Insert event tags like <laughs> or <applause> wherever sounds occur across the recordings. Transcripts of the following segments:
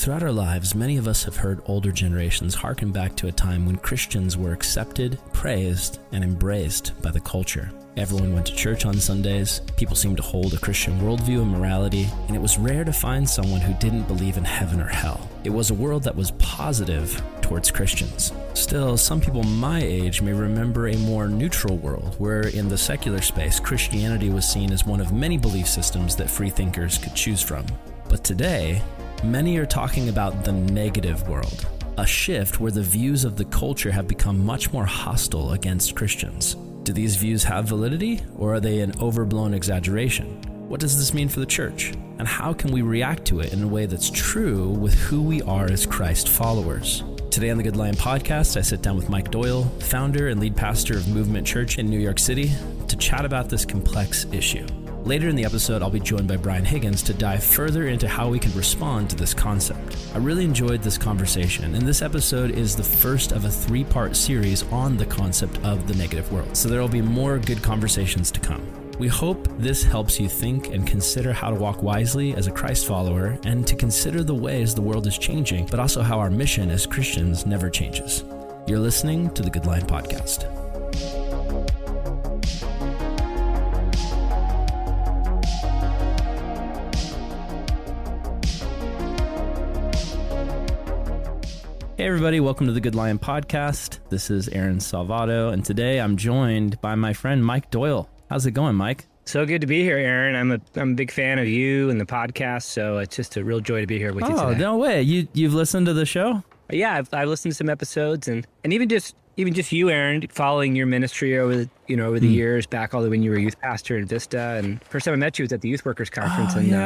Throughout our lives, many of us have heard older generations harken back to a time when Christians were accepted, praised, and embraced by the culture. Everyone went to church on Sundays, people seemed to hold a Christian worldview and morality, and it was rare to find someone who didn't believe in heaven or hell. It was a world that was positive towards Christians. Still, some people my age may remember a more neutral world where, in the secular space, Christianity was seen as one of many belief systems that freethinkers could choose from. But today, many are talking about the negative world, a shift where the views of the culture have become much more hostile against Christians. Do these views have validity, or are they an overblown exaggeration? What does this mean for the church? And how can we react to it in a way that's true with who we are as Christ followers? Today on the Good Lion podcast, I sit down with Mike Doyle, founder and lead pastor of Movement Church in New York City, to chat about this complex issue. Later in the episode, I'll be joined by Brian Higgins to dive further into how we can respond to this concept. I really enjoyed this conversation, and this episode is the first of a three part series on the concept of the negative world. So there will be more good conversations to come. We hope this helps you think and consider how to walk wisely as a Christ follower and to consider the ways the world is changing, but also how our mission as Christians never changes. You're listening to the Good Lion Podcast. Hey, everybody, welcome to the Good Lion Podcast. This is Aaron Salvato, and today I'm joined by my friend Mike Doyle. How's it going, Mike? So good to be here, Aaron. I'm a I'm a big fan of you and the podcast, so it's just a real joy to be here with you Oh, today. no way. You you've listened to the show? Yeah, I've, I've listened to some episodes, and and even just even just you, Aaron, following your ministry over the you know over the Hmm. years, back all the way when you were a youth pastor in Vista, and first time I met you was at the Youth Workers Conference Oh, in uh,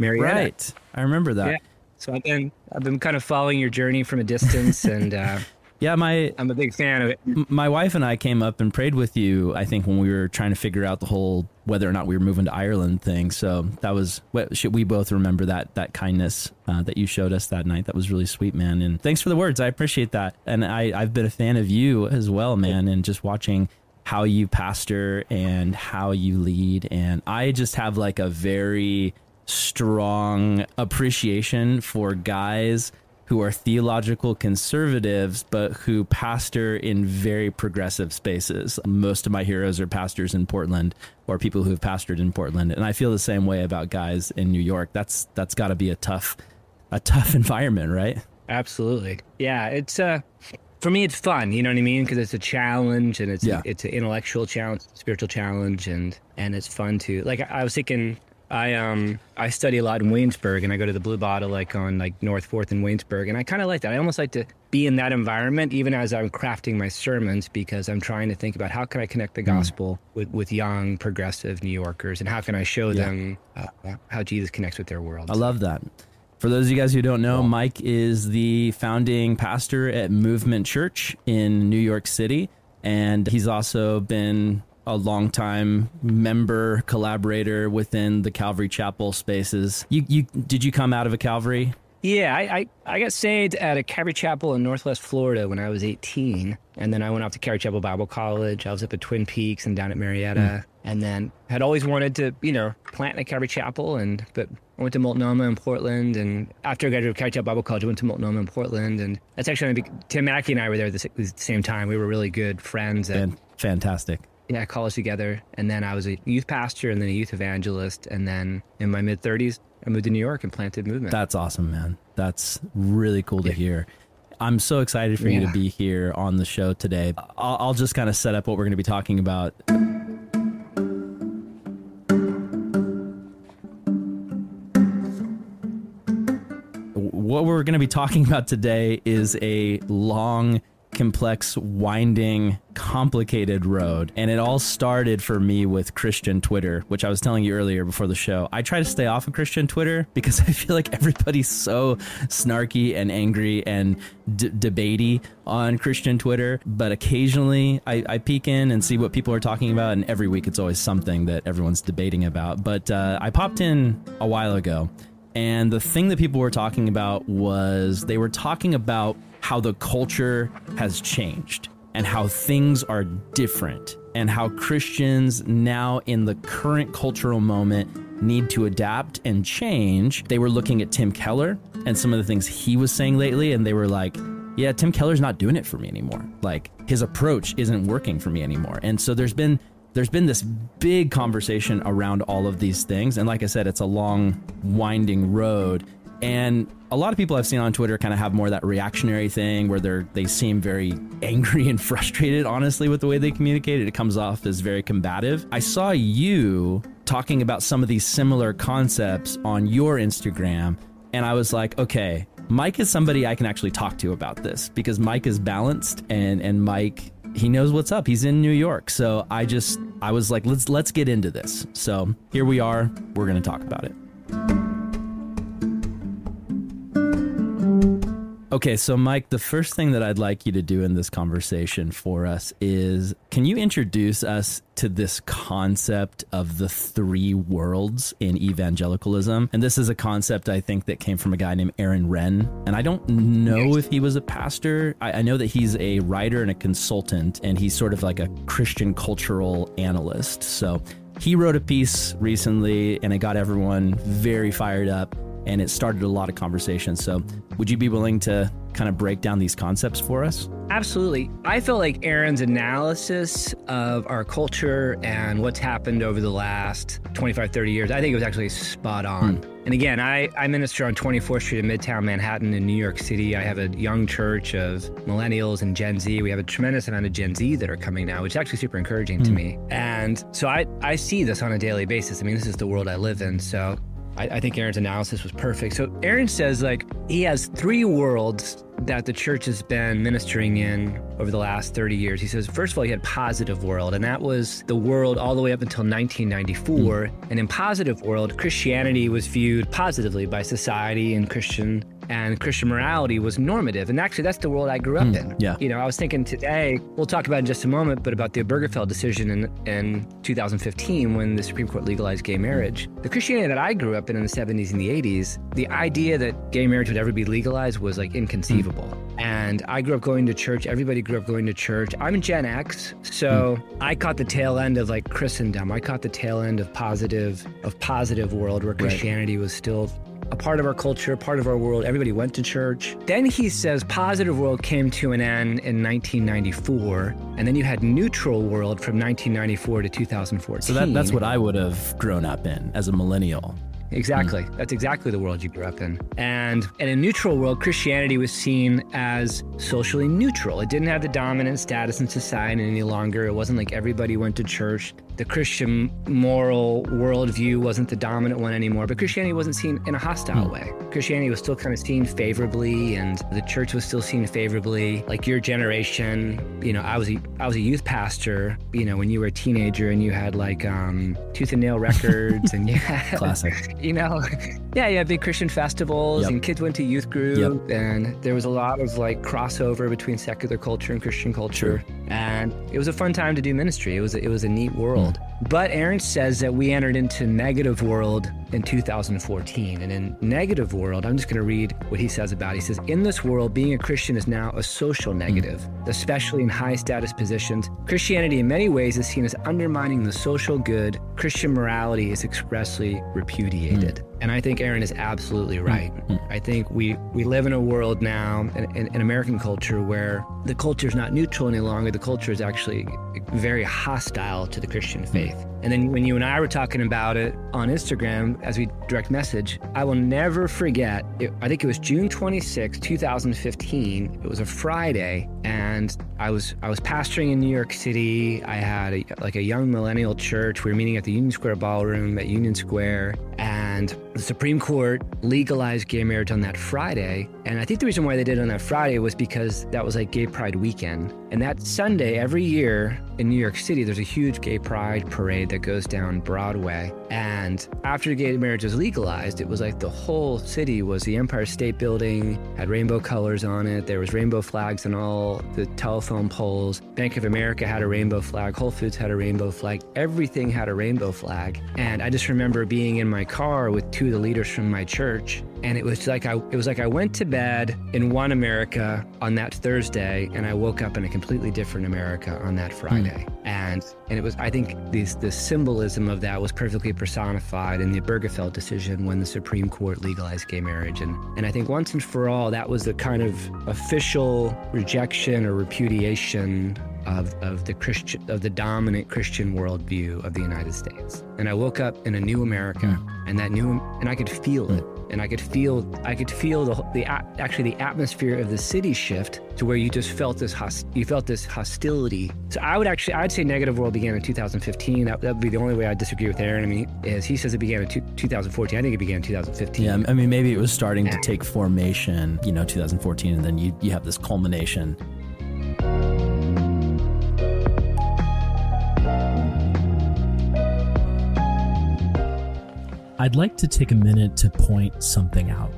yeah. Murrieta. Right. I remember that. Yeah. So I've been I've been kind of following your journey from a distance, <laughs> and uh, Yeah, my I'm a big fan of it. my wife and I came up and prayed with you. I think when we were trying to figure out the whole whether or not we were moving to Ireland thing. So that was what should we both remember that that kindness uh, that you showed us that night. That was really sweet, man. And thanks for the words. I appreciate that. And I I've been a fan of you as well, man. And just watching how you pastor and how you lead. And I just have like a very strong appreciation for guys who are theological conservatives, but who pastor in very progressive spaces. Most of my heroes are pastors in Portland or people who have pastored in Portland. And I feel the same way about guys in New York. That's that's gotta be a tough a tough <laughs> environment, right? Absolutely. Yeah, it's uh for me it's fun, you know what I mean? Because it's a challenge and it's Yeah. it's an intellectual challenge, spiritual challenge and and it's fun to like I was thinking I um I study a lot in Williamsburg and I go to the Blue Bottle like on like North Fourth in Williamsburg and I kind of like that. I almost like to be in that environment even as I'm crafting my sermons because I'm trying to think about how can I connect the gospel with with young progressive New Yorkers and how can I show them uh, how Jesus connects with their world. I love that. For those of you guys who don't know, Mike is the founding pastor at Movement Church in New York City. And he's also been a longtime member, collaborator within the Calvary Chapel spaces. You, you did you come out of a Calvary? Yeah, I, I, I got saved at a Calvary Chapel in Northwest Florida when I was 18. And then I went off to Calvary Chapel Bible College. I was up at Twin Peaks and down at Murrieta. Hmm. And then had always wanted to, you know, plant a Calvary Chapel. And but I went to Multnomah in Portland. And after I graduated from Calvary Chapel Bible College, I went to Multnomah in Portland. And that's actually, Tim Mackie and I were there at the, same time. We were really good friends. At, And fantastic. Yeah, college together. And then I was a youth pastor and then a youth evangelist. And then in my mid 30s, I moved to New York and planted movement. That's awesome, man. That's really cool to hear. I'm so excited for you to be here on the show today. I'll, I'll just kind of set up what we're going to be talking about. What we're going to be talking about today is a long, complex, winding, complicated road. And it all started for me with Christian Twitter, which I was telling you earlier before the show. I try to stay off of Christian Twitter <laughs> because I feel like everybody's so snarky and angry and d- debatey on Christian Twitter. But occasionally I, I peek in and see what people are talking about. And every week it's always something that everyone's debating about. But uh, I popped in a while ago. And the thing that people were talking about was they were talking about how the culture has changed and how things are different and how Christians now in the current cultural moment need to adapt and change, they were looking at Tim Keller and some of the things he was saying lately, and they were like, yeah, Tim Keller's not doing it for me anymore. Like his approach isn't working for me anymore. And so there's been there's been this big conversation around all of these things. And like I said, it's a long, winding road. And a lot of people I've seen on Twitter kind of have more of that reactionary thing where they're they seem very angry and <laughs> frustrated, honestly, with the way they communicate. It comes off as very combative. I saw you talking about some of these similar concepts on your Instagram, and I was like, okay, Mike is somebody I can actually talk to about this because Mike is balanced and and Mike he knows what's up. He's in New York. So I just I was like, let's let's get into this. So here we are. We're gonna talk about it. Okay, so Mike, the first thing that I'd like you to do in this conversation for us is can you introduce us to this concept of the three worlds in evangelicalism? And this is a concept I think that came from a guy named Aaron Renn. And I don't know if he was a pastor. I, I know that he's a writer and a consultant, and he's sort of like a Christian cultural analyst. So he wrote a piece recently and it got everyone very fired up and it started a lot of conversations. So, would you be willing to kind of break down these concepts for us? Absolutely. I feel like Aaron's analysis of our culture and what's happened over the last 25, 30 years, I think it was actually spot on. Hmm. And again, I, I minister on 24th Street in Midtown Manhattan in New York City. I have a young church of millennials and Gen Z. We have a tremendous amount of Gen Z that are coming now, which is actually super encouraging to hmm. me. And so I, I see this on a daily basis. I mean, this is the world I live in. So I, I think Aaron's analysis was perfect. So Aaron says like he has three worlds that the church has been ministering in over the last 30 years. He says, first of all, he had positive world, and that was the world all the way up until 1994. Mm. And in positive world, Christianity was viewed positively by society and Christian and Christian morality was normative. And actually, that's the world I grew up mm, in. Yeah. You know, I was thinking today, we'll talk about in just a moment, but about the Obergefell decision in, in 2015 when the Supreme Court legalized gay marriage. The Christianity that I grew up in in the 70s and the 80s, the idea that gay marriage would ever be legalized was like inconceivable. Mm. And I grew up going to church. Everybody grew up going to church. I'm Gen X, so mm. I caught the tail end of like Christendom. I caught the tail end of positive of positive world where Christianity right. was still a part of our culture, part of our world. Everybody went to church. Then he says positive world came to an end in 1994, and then you had neutral world from 1994 to 2014. So that, that's what I would have grown up in as a millennial. Exactly. Mm. That's exactly the world you grew up in. And in a neutral world, Christianity was seen as socially neutral. It didn't have the dominant status in society any longer. It wasn't like everybody went to church. The Christian moral worldview wasn't the dominant one anymore, but Christianity wasn't seen in a hostile mm. way. Christianity was still kind of seen favorably, and the church was still seen favorably. Like your generation, you know, I was a, I was a youth pastor, you know, when you were a teenager and you had like um, tooth and nail <laughs> records and you had, classic <laughs> you know, yeah, yeah, big Christian festivals yep. and kids went to youth group yep. and there was a lot of like crossover between secular culture and Christian culture. Sure. And it was a fun time to do ministry. It was a, it was a neat world. Mm world. But Aaron says that we entered into negative world in 2014. And in negative world, I'm just going to read what he says about it. He says, In this world, being a Christian is now a social negative, mm. especially in high status positions. Christianity, in many ways, is seen as undermining the social good. Christian morality is expressly repudiated. Mm. And I think Aaron is absolutely right. Mm-hmm. I think we, we live in a world now, in, in, in, American culture, where the culture is not neutral any longer. The culture is actually very hostile to the Christian hmm. Faith. And then when you and I were talking about it on Instagram as we direct message, I will never forget. It, I think it was June 26, 2015. It was a Friday, and I was I was pastoring in New York City. I had a, like a young millennial church. We were meeting at the Union Square Ballroom at Union Square, and the Supreme Court legalized gay marriage on that Friday. And I think the reason why they did it on that Friday was because that was like Gay Pride weekend. And that Sunday, every year in New York City, there's a huge gay pride parade that goes down Broadway. And after gay marriage was legalized, it was like the whole city was the Empire State Building, had rainbow colors on it. There was rainbow flags on all the telephone poles. Bank of America had a rainbow flag. Whole Foods had a rainbow flag. Everything had a rainbow flag. And I just remember being in my car with two of the leaders from my church and it was like I it was like I went to bed in one America on that Thursday and I woke up in a completely different America on that Friday. Mm. And and it was I think this the symbolism of that was perfectly personified in the Obergefell decision when the Supreme Court legalized gay marriage. And and I think once and for all that was the kind of official rejection or repudiation of, of the Christian of the dominant Christian worldview of the United States. And I woke up in a new America, mm. and that new and I could feel it, and I could feel I could feel the the actually the atmosphere of the city shift to where you just felt this host, you felt this hostility. So I would actually I'd say negative world began in 2015. That would be the only way I disagree with Aaron. I mean, is he says it began in two, 2014. I think it began in 2015. Yeah, I mean maybe it was starting to take formation, you know, 2014, and then you you have this culmination I'd like to take a minute to point something out.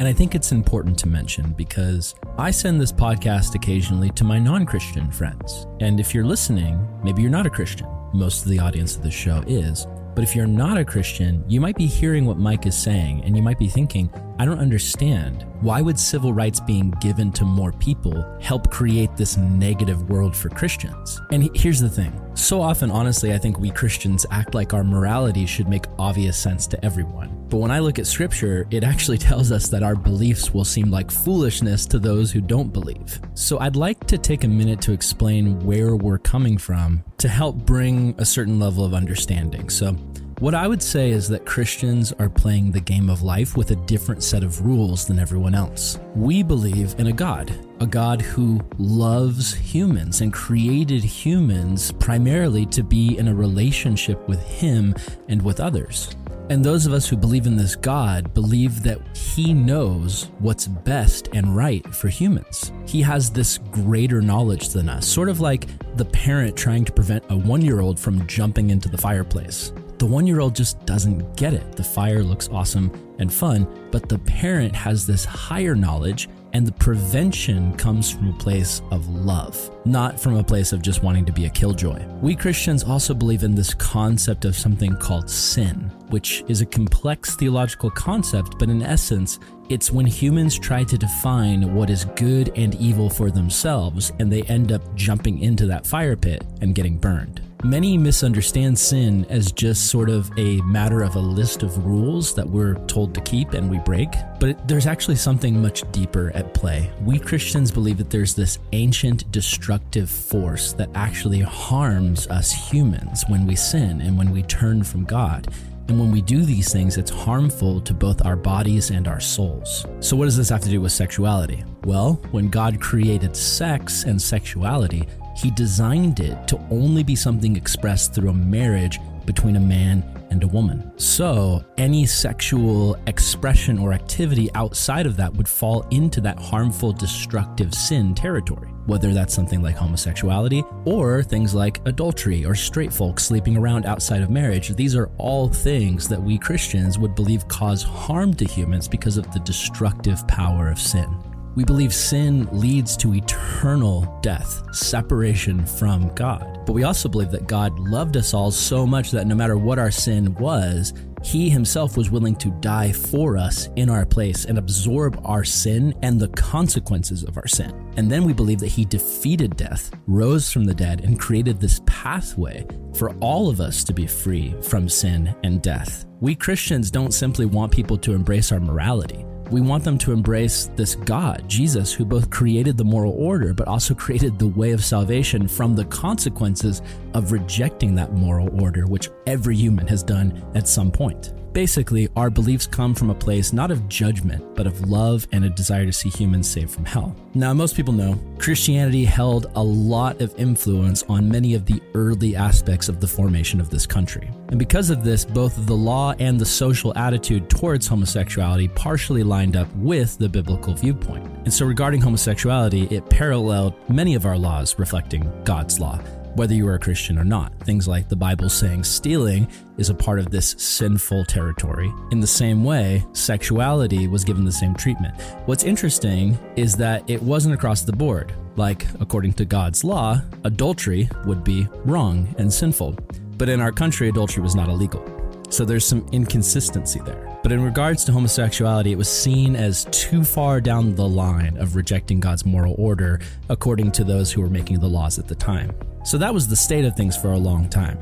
And I think it's important to mention because I send this podcast occasionally to my non Christian friends. And if you're listening, maybe you're not a Christian. Most of the audience of this show is. But if you're not a Christian, you might be hearing what Mike is saying and you might be thinking, I don't understand. Why would civil rights being given to more people help create this negative world for Christians? And here's the thing so often, honestly, I think we Christians act like our morality should make obvious sense to everyone. But when I look at scripture, it actually <laughs> tells us that our beliefs will seem like foolishness to those who don't believe. So I'd like to take a minute to explain where we're coming from to help bring a certain level of understanding. So what I would say is that Christians are playing the game of life with a different set of rules than everyone else. We believe in a God, a God who loves humans and created humans primarily to be in a relationship with Him and with others. And those of us who believe in this God believe that He knows what's best and right for humans. He has this greater knowledge than us, sort of like the parent trying to prevent a one year old from jumping into the fireplace. The one year old just doesn't get it. The fire looks awesome and fun, but the parent has this higher knowledge, and the prevention comes from a place of love, not from a place of just wanting to be a killjoy. We Christians also believe in this concept of something called sin, which is a complex theological concept, but in essence, it's when humans try to define what is good and evil for themselves, and they end up jumping into that fire pit and getting burned. Many misunderstand sin as just sort of a matter of a list of rules that we're told to keep and we break, but there's actually something much deeper at play. We Christians believe that there's this ancient destructive force that actually harms us humans when we sin and when we turn from God. And when we do these things, it's harmful to both our bodies and our souls. So, what does this have to do with sexuality? Well, when God created sex and sexuality, he designed it to only be something expressed through a marriage between a man and a woman. So, any sexual expression or activity outside of that would fall into that harmful, destructive sin territory. Whether that's something like homosexuality or things like adultery or straight folks sleeping around outside of marriage, these are all things that we Christians would believe cause harm to humans because of the destructive power of sin. We believe sin leads to eternal death, separation from God. But we also believe that God loved us all so much that no matter what our sin was, he himself was willing to die for us in our place and absorb our sin and the consequences of our sin. And then we believe that he defeated death, rose from the dead, and created this pathway for all of us to be free from sin and death. We Christians don't simply want people to embrace our morality. We want them to embrace this God, Jesus, who both created the moral order, but also created the way of salvation from the consequences of rejecting that moral order, which every human has done at some point. Basically, our beliefs come from a place not of judgment, but of love and a desire to see humans saved from hell. Now, most people know Christianity held a lot of influence on many of the early aspects of the formation of this country. And because of this, both the law and the social attitude towards homosexuality partially lined up with the biblical viewpoint. And so, regarding homosexuality, it paralleled many of our laws reflecting God's law whether you are a Christian or not. Things like the Bible saying stealing is a part of this sinful territory. In the same way, sexuality was given the same treatment. What's interesting is that it wasn't across the board. Like, according to God's law, adultery would be wrong and sinful. But in our country, adultery was not illegal. So there's some inconsistency there. But in regards to homosexuality, it was seen as too far down the line of rejecting God's moral order, according to those who were making the laws at the time. So that was the state of things for a long time.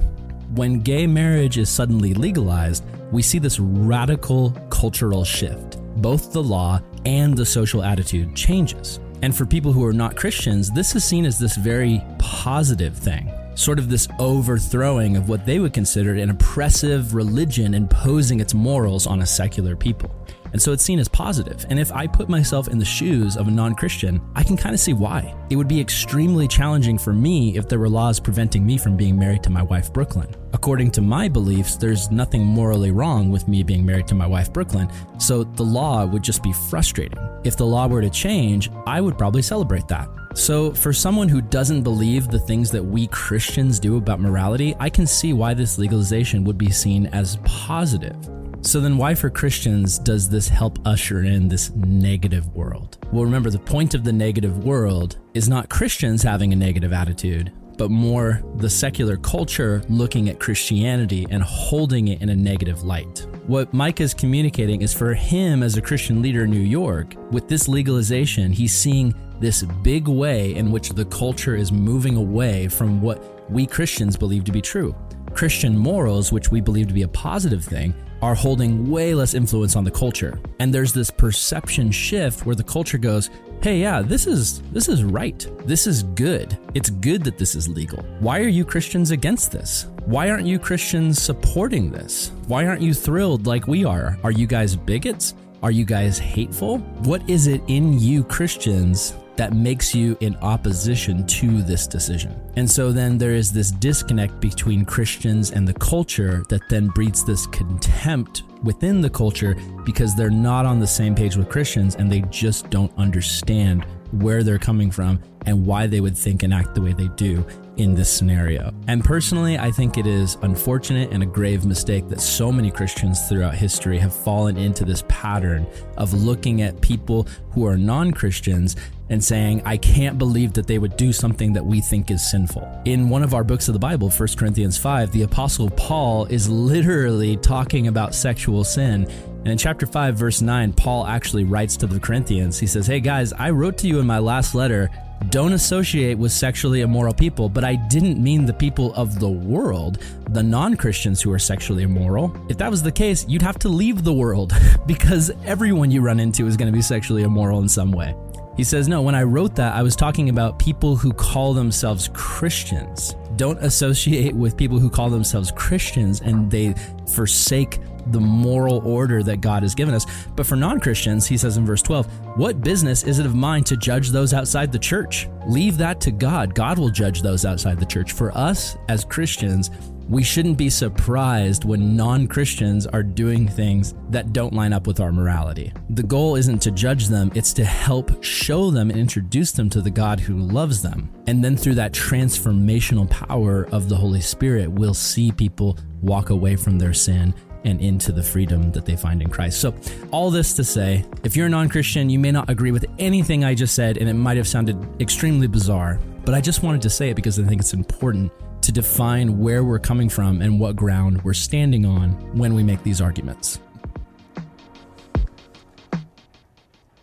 When gay marriage is suddenly legalized, we see this radical cultural shift. Both the law and the social attitude changes. And for people who are not Christians, this is seen as this very positive thing sort of this overthrowing of what they would consider an oppressive religion imposing its morals on a secular people. And so it's seen as positive. And if I put myself in the shoes of a non Christian, I can kind of see why. It would be extremely challenging for me if there were laws preventing me from being married to my wife, Brooklyn. According to my beliefs, there's nothing morally wrong with me being married to my wife, Brooklyn. So the law would just be frustrating. If the law were to change, I would probably celebrate that. So, for someone who doesn't believe the things that we Christians do about morality, I can see why this legalization would be seen as positive. So, then why for Christians does this help usher in this negative world? Well, remember, the point of the negative world is not Christians having a negative attitude, but more the secular culture looking at Christianity and holding it in a negative light. What Mike is communicating is for him as a Christian leader in New York, with this legalization, he's seeing this big way in which the culture is moving away from what we Christians believe to be true. Christian morals, which we believe to be a positive thing, are holding way less influence on the culture. And there's this perception shift where the culture goes, "Hey, yeah, this is this is right. This is good. It's good that this is legal. Why are you Christians against this? Why aren't you Christians supporting this? Why aren't you thrilled like we are? Are you guys bigots? Are you guys hateful? What is it in you Christians that makes you in opposition to this decision. And so then there is this disconnect between Christians and the culture that then breeds this contempt within the culture because they're not on the same page with Christians and they just don't understand where they're coming from and why they would think and act the way they do in this scenario. And personally, I think it is unfortunate and a grave mistake that so many Christians throughout history have fallen into this pattern of looking at people who are non Christians and saying, I can't believe that they would do something that we think is sinful. In one of our books of the Bible, 1 Corinthians 5, the Apostle Paul is literally talking about sexual sin. And in chapter 5, verse 9, Paul actually writes to the Corinthians, he says, Hey guys, I wrote to you in my last letter don't associate with sexually immoral people, but I didn't mean the people of the world, the non Christians who are sexually immoral. If that was the case, you'd have to leave the world <laughs> because everyone you run into is going to be sexually immoral in some way. He says, No, when I wrote that, I was talking about people who call themselves Christians. Don't associate with people who call themselves Christians and they forsake the moral order that God has given us. But for non Christians, he says in verse 12, What business is it of mine to judge those outside the church? Leave that to God. God will judge those outside the church. For us as Christians, we shouldn't be surprised when non Christians are doing things that don't line up with our morality. The goal isn't to judge them, it's to help show them and introduce them to the God who loves them. And then through that transformational power of the Holy Spirit, we'll see people walk away from their sin and into the freedom that they find in Christ. So, all this to say, if you're a non Christian, you may not agree with anything I just said, and it might have sounded extremely bizarre, but I just wanted to say it because I think it's important to define where we're coming from and what ground we're standing on when we make these arguments.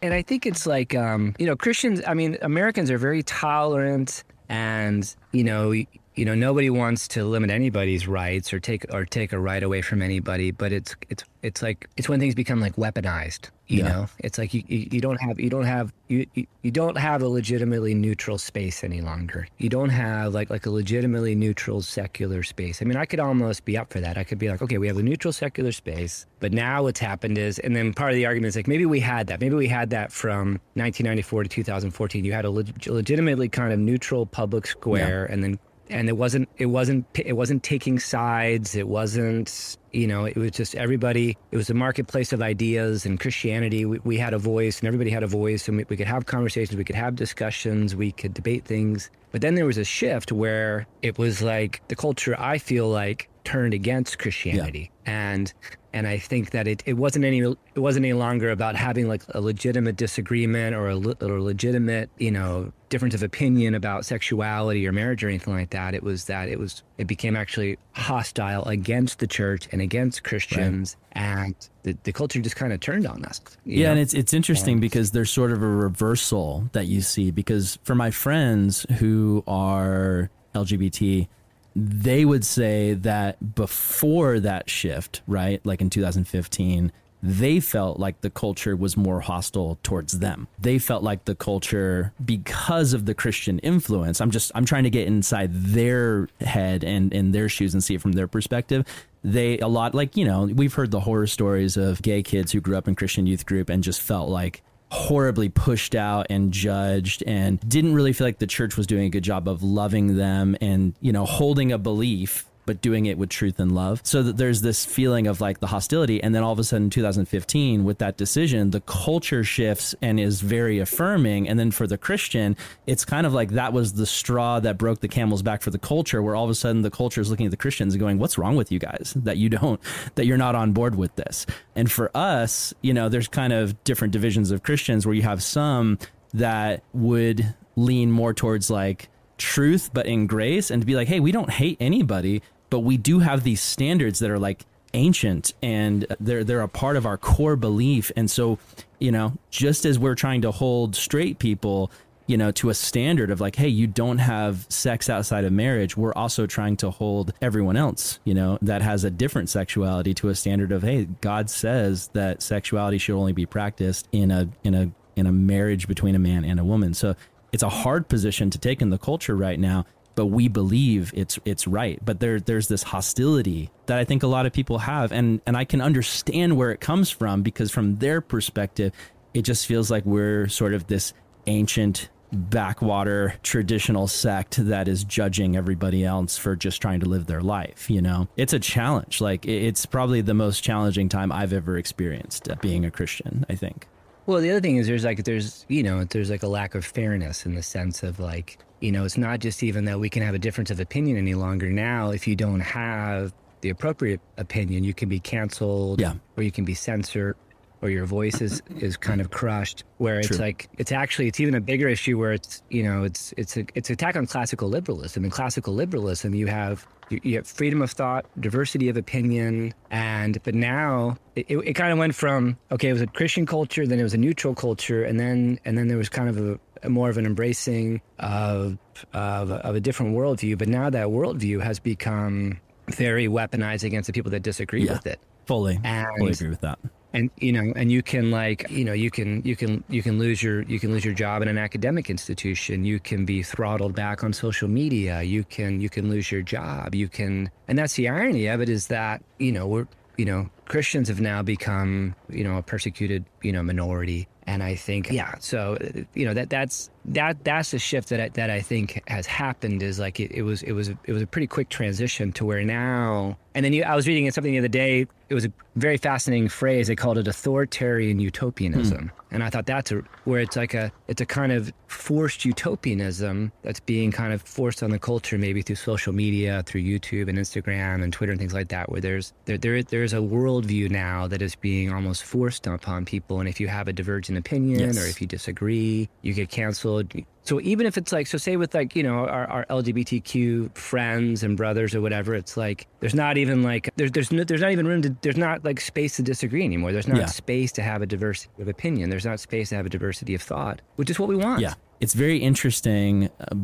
And I think it's like, um, you know, Christians, I mean, Americans are very tolerant and, you know, you know nobody wants to limit anybody's rights or take or take a right away from anybody but it's it's it's like it's when things become like weaponized you yeah. know? It's like you, you, don't have you don't have you, you you don't have a legitimately neutral space any longer. You don't have like like a legitimately neutral secular space. I mean i could almost be up for that. I could be like okay we have a neutral secular space but now what's happened is and then part of the argument is like maybe we had that. Maybe we had that from 1994 to 2014 you had a leg- legitimately kind of neutral public square yeah. and then and it wasn't it wasn't it wasn't taking sides. It wasn't you know it was just everybody it was a marketplace of ideas and christianity. We, we had a voice and everybody had a voice and we, we could have conversations we could have discussions we could debate things. But then there was a shift where it was like the culture i feel like turned against christianity. Yeah. and and I think that it, it wasn't any it wasn't any longer about having like a legitimate disagreement or a, le- or legitimate you know difference of opinion about sexuality or marriage or anything like that. It was that it was it became actually hostile against the church and against Christians, right. and the, the culture just kind of turned on us. Yeah, know? and it's it's interesting because there's sort of a reversal that you see because for my friends who are LGBT, they would say that before that shift, right, like in 2015 they felt like the culture was more hostile towards them. They felt like the culture because of the Christian influence. I'm just I'm trying to get inside their head and in their shoes and see it from their perspective. They a lot like, you know, we've heard the horror stories of gay kids who grew up in Christian youth group and just felt like horribly pushed out and judged and didn't really feel like the church was doing a good job of loving them and, you know, holding a belief but doing it with truth and love. So that there's this feeling of like the hostility. And then all of a sudden, 2015, with that decision, the culture shifts and is very affirming. And then for the Christian, it's kind of like that was the straw that broke the camel's back for the culture, where all of a sudden the culture is looking at the Christians and going, What's wrong with you guys that you don't, that you're not on board with this? And for us, you know, there's kind of different divisions of Christians where you have some that would lean more towards like, truth but in grace and to be like hey we don't hate anybody but we do have these standards that are like ancient and they're they're a part of our core belief. And so you know just as we're trying to hold straight people you know to a standard of like hey you don't have sex outside of marriage we're also trying to hold everyone else you know that has a different sexuality to a standard of hey god says that sexuality should only be practiced in a in a in a marriage between a man and a woman. So it's a hard position to take in the culture right now but we believe it's it's right. But there there's this hostility that I think a lot of people have, and and I can understand where it comes from because from their perspective, it just feels like we're sort of this ancient backwater traditional sect that is judging everybody else for just trying to live their life you know? It's a challenge. Like it's probably the most challenging time i've ever experienced uh, being a christian i think. Well the other thing is there's like there's you know there's like a lack of fairness in the sense of like you know, it's not just even that we can have a difference of opinion any longer. Now, if you don't have the appropriate opinion, you can be canceled yeah. or you can be censored or your voice is, is kind of crushed where it's True. like it's actually it's even a bigger issue where it's you know it's it's a it's attack on classical liberalism in classical liberalism you have you, you have freedom of thought diversity of opinion and but now it, it, it kind of went from okay it was a christian culture then it was a neutral culture and then and then there was kind of a more of an embracing of, of, of a different worldview. But now that worldview has become very weaponized against the people that disagree yeah, with it. Fully, and, fully agree with that. And you know, and you can like, you know, you can you can you can lose your you can lose your job in an academic institution. You can be throttled back on social media. You can you can lose your job. You can, and that's the irony of it is that you know we're you know Christians have now become you know a persecuted you know minority and I think yeah so you know that that's that that's the shift that I, that I think has happened is like it, it was it was it was a pretty quick transition to where now and then you, I was reading something the other day it was a very fascinating phrase they called it authoritarian utopianism mm. and I thought that's a, where it's like a it's a kind of forced utopianism that's being kind of forced on the culture maybe through social media through YouTube and Instagram and Twitter and things like that where there's there, there there's a worldview now that is being almost forced upon people and if you have a divergent opinion yes. or if you disagree you get canceled so even if it's like, so say with like, you know, our, our LGBTQ friends and brothers or whatever, it's like, there's not even like, there's, there's, no, there's not even room to, there's not like space to disagree anymore. There's not yeah. space to have a diversity of opinion. There's not space to have a diversity of thought, which is what we want. Yeah. It's very interesting. Uh,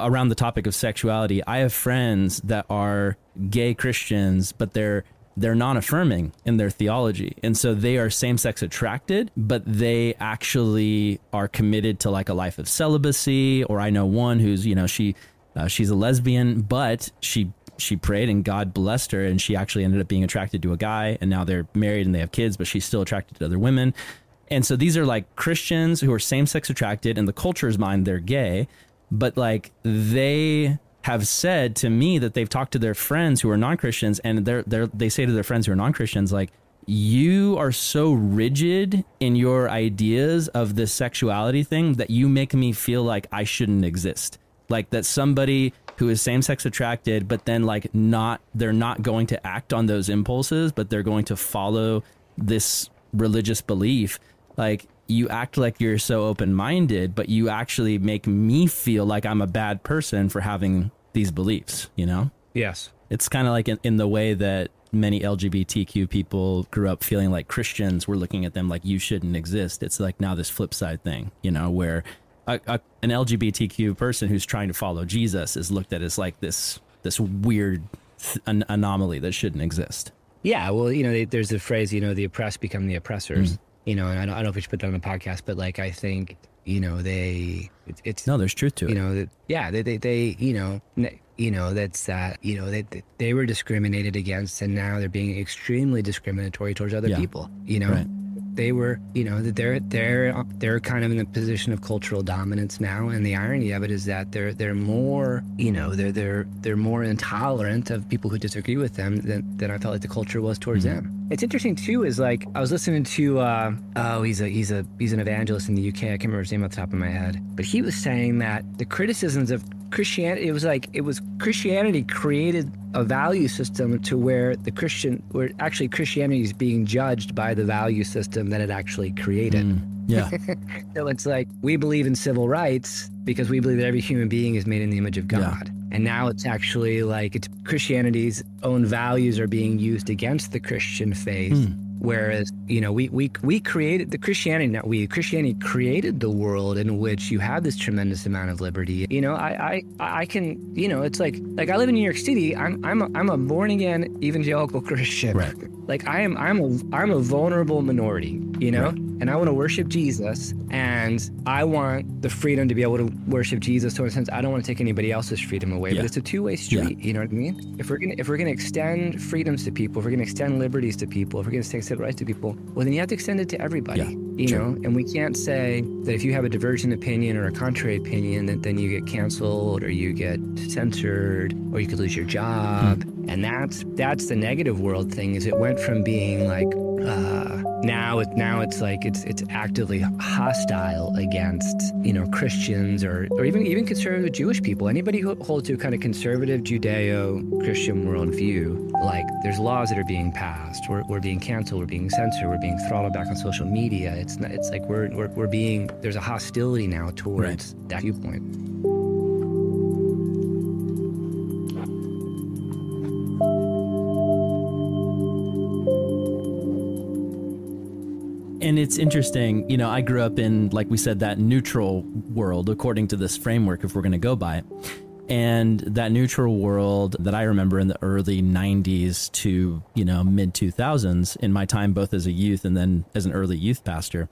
around the topic of sexuality, I have friends that are gay Christians, but they're they're non-affirming in their theology. And so they are same-sex attracted but they actually are committed to like a life of celibacy or i know one who's you know she uh, she's a lesbian but she she prayed and god blessed her and she actually ended up being attracted to a guy and now they're married and they have kids but she's still attracted to other women. And so these are like christians who are same-sex attracted in the culture's mind they're gay but like they have said to me that they've talked to their friends who are non-Christians and they're, they're they say to their friends who are non-Christians like you are so rigid in your ideas of this sexuality thing that you make me feel like I shouldn't exist. Like that somebody who is same sex attracted, but then like not, they're not going to act on those impulses, but they're going to follow this religious belief. Like you act like you're so open minded, but you actually make me feel like I'm a bad person for having these beliefs, you know? Yes. It's kind of like in, in the way that many LGBTQ people grew up feeling like Christians were looking at them like you shouldn't exist. It's like now this flip side thing, you know, where a, a, an LGBTQ person who's trying to follow Jesus is looked at as like this this weird th- an anomaly that shouldn't exist. Yeah, well, you know, they, there's the phrase, you know, the oppressed become the oppressors. Mm. You know, and I don't, I don't know if we should put that on the podcast, but like I think you know they it, it's no there's truth to you it you know yeah they, they they you know you know that's that you know they they were discriminated against and now they're being extremely discriminatory towards other yeah. people you know right. They were you know that they're they're they're kind of in a position of cultural dominance now. And the irony of it is that they're they're more you know they're they're they're more intolerant of people who disagree with them than, than I felt like the culture was towards mm-hmm. them. It's interesting too is like I was listening to uh, oh he's a he's a he's an evangelist in the UK I can't remember his name off the top of my head. But he was saying that the criticisms of Christianity, it was like it was Christianity created a value system to where the Christian, where actually Christianity is being judged by the value system that it actually created. Mm, yeah. <laughs> so it's like we believe in civil rights because we believe that every human being is made in the image of God. Yeah. And now it's actually like it's Christianity's own values are being used against the Christian faith. Mm Whereas, you know, we, we, we created the Christianity, not we, Christianity created the world in which you have this tremendous amount of liberty. You know, I, I, I can, you know, it's like, like I live in New York City. I'm, I'm, a, I'm a born again evangelical <laughs> Christian. Right. Like I am, I'm a, I'm a vulnerable minority, you know, right. and I want to worship Jesus and I want the freedom to be able to worship Jesus. So in a sense, I don't want to take anybody else's freedom away, yeah. but it's a two way street. Yeah. You know what I mean? If we're going to, if we're going to extend freedoms to people, if we're going to extend liberties to people, if we're going to extend civil rights to people, well, then you have to extend it to everybody. Yeah, you know, and we can't say that if you have a divergent opinion or a contrary opinion, that then you get canceled or you get censored or you could lose your job. Mm. And that's that's the negative world thing. Is it went from being like uh, now it now it's like it's it's actively hostile against you know Christians or or even even conservative Jewish people. Anybody who holds to a kind of conservative Judeo-Christian worldview, like there's laws that are being passed, we're, we're being canceled, we're being censored, we're being throttled back on social media. It's not, it's like we're, we're we're being there's a hostility now towards right. that viewpoint. and it's interesting. You know, I grew up in, like we said, that neutral world, according to this framework, if we're going to go by it. And that neutral world that I remember in the early 90s to, you know, mid 2000s, in my time both as a youth and then as an early youth pastor,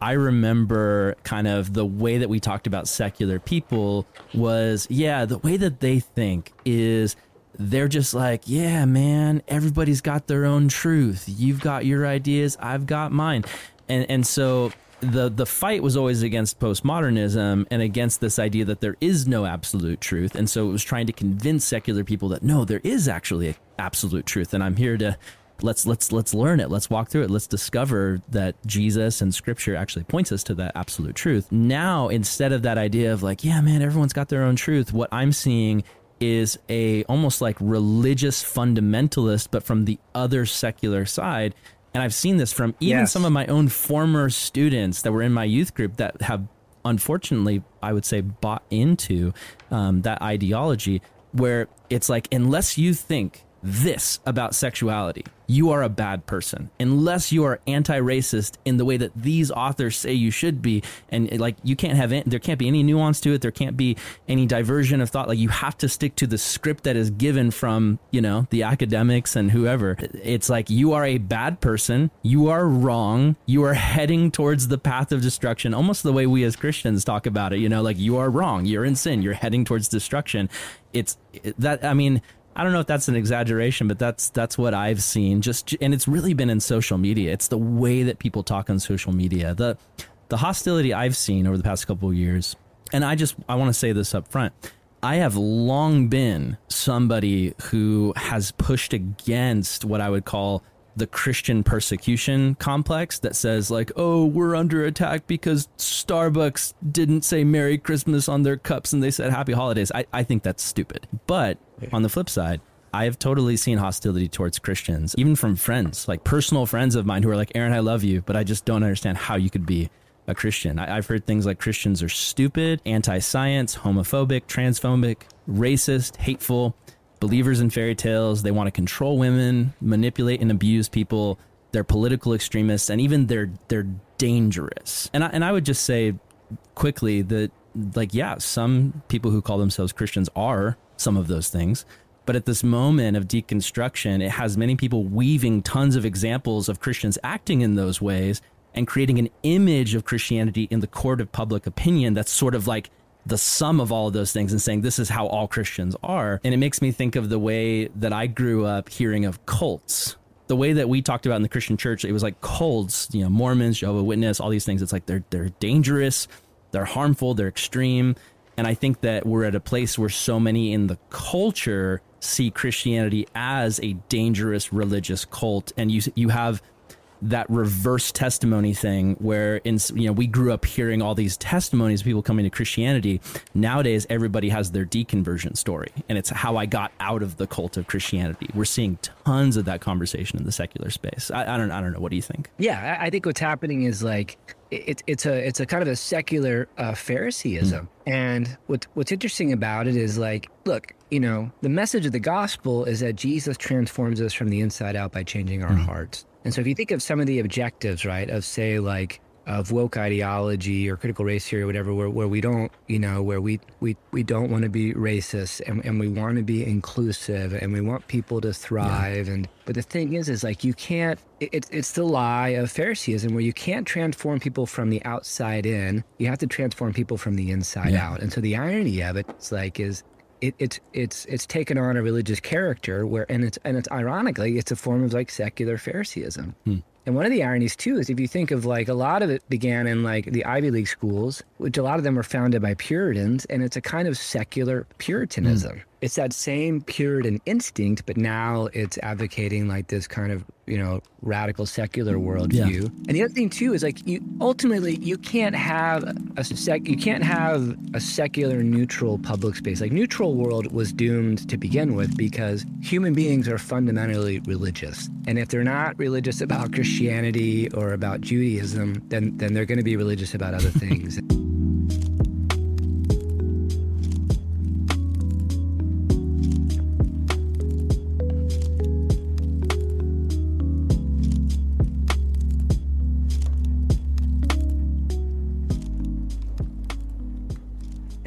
I remember kind of the way that we talked about secular people was, yeah, the way that they think is they're just like, yeah, man, everybody's got their own truth. You've got your ideas, I've got mine. And and so the the fight was always against postmodernism and against this idea that there is no absolute truth. And so it was trying to convince secular people that no, there is actually absolute truth and I'm here to let's let's let's learn it let's walk through it let's discover that jesus and scripture actually points us to that absolute truth now instead of that idea of like yeah man everyone's got their own truth what i'm seeing is a almost like religious fundamentalist, but from the other secular side. And I've seen this from even yes. some of my own former students that were in my youth group that have unfortunately, I would say, bought into um, that ideology where it's like, unless you think this about sexuality, you are a bad person. Unless you are anti-racist in the way that these authors say you should be and like you can't have there can't be any nuance to it. There can't be any diversion of thought. Like you have to stick to the script that is given from you know the academics and whoever. It's like you are a bad person. You are wrong. You are heading towards the path of destruction almost the way we as Christians talk about it you know like you are wrong. You're in sin. You're heading towards destruction. It's that i mean I don't know if that's an exaggeration, but that's that's what I've seen. Just and it's really been in social media. It's the way that people talk on social media. The the hostility I've seen over the past couple of years, and I just I want to say this up front. I have long been somebody who has pushed against what I would call the Christian persecution complex that says like, "Oh, we're under attack because Starbucks didn't say Merry Christmas on their cups and they said Happy Holidays." I, I think that's stupid. But on the flip side, I have totally seen hostility towards Christians, even from friends, like personal friends of mine who are like, Aaron, I love you, but I just don't understand how you could be a Christian. I, have heard things like Christians are stupid, anti science, homophobic, transphobic, racist, hateful, believers in fairy tales. They want to control women, manipulate and abuse people. They're political extremists, and even they're they're dangerous. And I, and I would just say quickly that like yeah, some people who call themselves Christians are some of those things. But at this moment of deconstruction, it has many people weaving tons of examples of Christians acting in those ways and creating an image of Christianity in the court of public opinion that's sort of like the sum of all of those things and saying this is how all Christians are. And it makes me think of the way that I grew up hearing of cults. The way that we talked about in the Christian church, it was like cults, you know, Mormons, Jehovah Witness, all these things. It's like they're they're dangerous, they're harmful, they're extreme. And I think that we're at a place where so many in the culture see Christianity as a dangerous religious cult, and you you have that reverse testimony thing where in you know we grew up hearing all these testimonies of people coming to Christianity nowadays everybody has their deconversion story and it's how I got out of the cult of Christianity we're seeing tons of that conversation in the secular space I, I don't I don't know what do you think yeah I think what's happening is like it, it's a it's a kind of a secular uh, Phariseeism. Mm. And what what's interesting about it is like, look, you know, the message of the gospel is that Jesus transforms us from the inside out by changing our mm. hearts. And so if you think of some of the objectives, right, of say like of woke ideology or critical race theory or whatever, where, where we don't, you know, where we, we, we don't want to be racist and, and we want to be inclusive and we want people to thrive. Yeah. And but the thing is, is like you can't. It, it's the lie of Phariseeism where you can't transform people from the outside in. You have to transform people from the inside yeah. out. And so the irony of it is like is it, it's it's it's taken on a religious character where and it's and it's ironically it's a form of like secular Phariseeism. Hmm. And one of the ironies too is if you think of like a lot of it began in like the Ivy League schools, which a lot of them were founded by Puritans, and it's a kind of secular Puritanism. Mm. It's that same Puritan instinct, but now it's advocating like this kind of you know radical secular mm, worldview. Yeah. And the other thing too is like you ultimately you can't have a sec you can't have a secular neutral public space. Like neutral world was doomed to begin with because human beings are fundamentally religious, and if they're not religious about Christianity or about Judaism, then then they're going to be religious about other things. <laughs>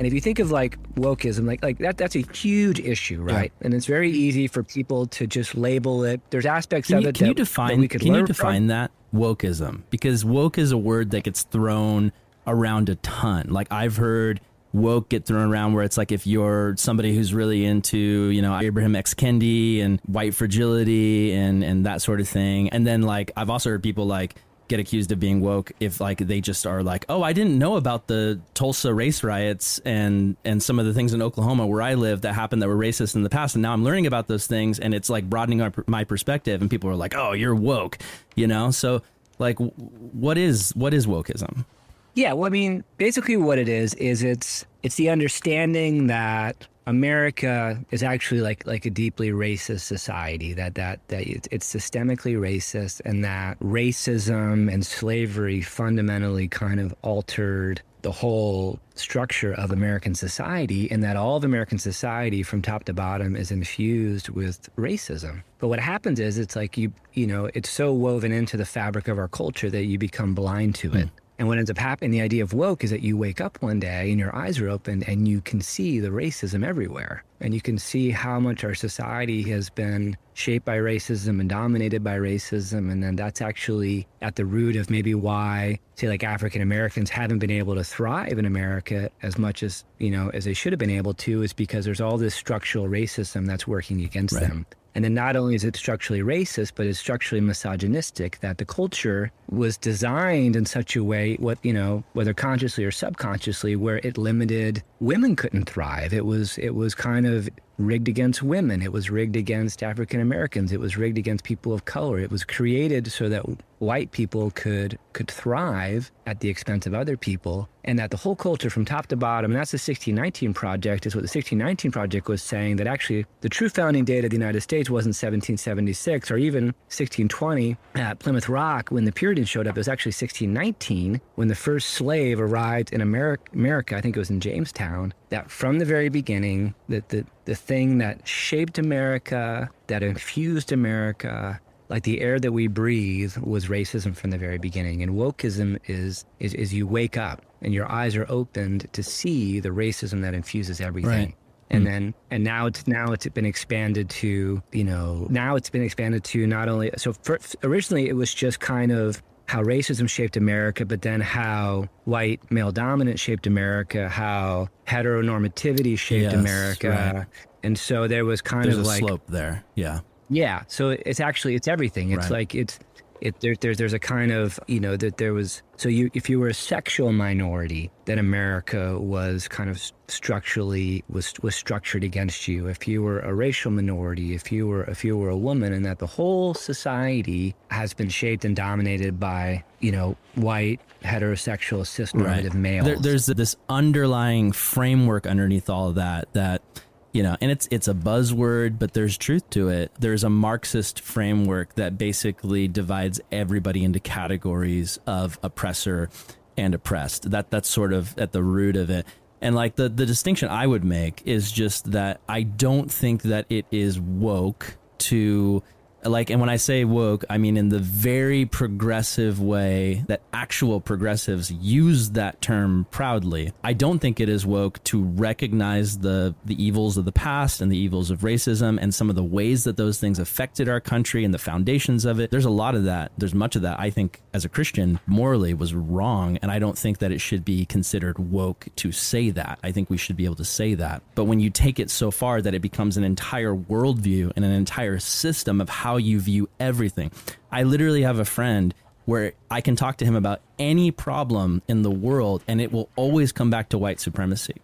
And if you think of like wokeism, like like that that's a huge issue, right? Yeah. And it's very easy for people to just label it. There's aspects can of you, it can that, you define, we could Can you define from. that wokeism? Because woke is a word that gets thrown around a ton. Like I've heard woke get thrown around where it's like if you're somebody who's really into you know Ibram X Kendi and white fragility and and that sort of thing and then like I've also heard people like get accused of being woke if like they just are like, oh, I didn't know about the Tulsa race riots and and some of the things in Oklahoma where I live that happened that were racist in the past, and now I'm learning about those things, and it's like broadening my, my perspective, and people are like, oh, you're woke, you know? So like, what is what is wokeism? Yeah, well, I mean, basically, what it is is it's it's the understanding that America is actually like like a deeply racist society. That that that it's, systemically racist, and that racism and slavery fundamentally kind of altered the whole structure of American society, and that all of American society, from top to bottom, is infused with racism. But what happens is, it's like you you know, it's so woven into the fabric of our culture that you become blind to it. Mm. And what ends up happening, the idea of woke is that you wake up one day and your eyes are open and you can see the racism everywhere. And you can see how much our society has been shaped by racism and dominated by racism. And then that's actually at the root of maybe why, say, like African Americans haven't been able to thrive in America as much as, you know, as they should have been able to, is because there's all this structural racism that's working against right. them. And then not only is it structurally racist, but it's structurally misogynistic that the culture was designed in such a way, what, you know, whether consciously or subconsciously, where it limited women couldn't thrive. It was, it was kind of rigged against women. It was rigged against African Americans. It was rigged against people of color. It was created so that white people could could thrive at the expense of other people, and that the whole culture from top to bottom. And that's the 1619 project. Is what the 1619 project was saying that actually the true founding date of the United States wasn't 1776 or even 1620 at Plymouth Rock when the Puritans showed up. It was actually 1619 when the first slave arrived in America. America I think it was in Jamestown. That from the very beginning, that the the thing that shaped America, that infused America, like the air that we breathe was racism from the very beginning. And wokeism is is, is you wake up and your eyes are opened to see the racism that infuses everything. Right. and hmm. then and now it's now it's been expanded to you know now it's been expanded to not only so for, originally it was just kind of how racism shaped America, but then how white male dominance shaped America, how heteronormativity shaped Yes, America, right. and so there was kind There's of like a slope there. Yeah. yeah, so it's actually it's everything. It's Right. like it's it there, there's there's a kind of you know that there was so you if you were a sexual minority, then America was kind of structurally was was structured against you. If you were a racial minority, if you were if you were a woman, and that the whole society has been shaped and dominated by you know white heterosexual cisnormative males. There, there's this underlying framework underneath all of that that you know, and it's it's a buzzword, but there's truth to it. There's a Marxist framework that basically divides everybody into categories of oppressor and oppressed. That that's sort of at the root of it. And like the the distinction I would make is just that I don't think that it is woke to like and when i say woke i mean in the very progressive way that actual progressives use that term proudly. I don't think it is woke to recognize the the evils of the past and the evils of racism and some of the ways that those things affected our country and the foundations of it. There's a lot of that. There's much of that. I think as a christian morally was wrong and i don't think that it should be considered woke to say that. I think we should be able to say that. But when you take it so far that it becomes an entire worldview and an entire system of how you view everything. I literally have a friend where I can talk to him about any problem in the world and it will always come back to white supremacy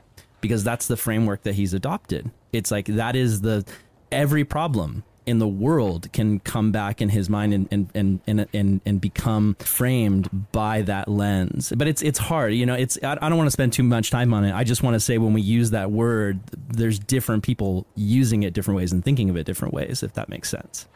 because that's the framework that he's adopted. It's like that is the every problem in the world can come back in his mind and and, and, and, and, and become framed by that lens. But it's it's hard, you know. It's I, I don't want to spend too much time on it. I just want to say when we use that word, there's different people using it different ways and thinking of it different ways. If that makes sense.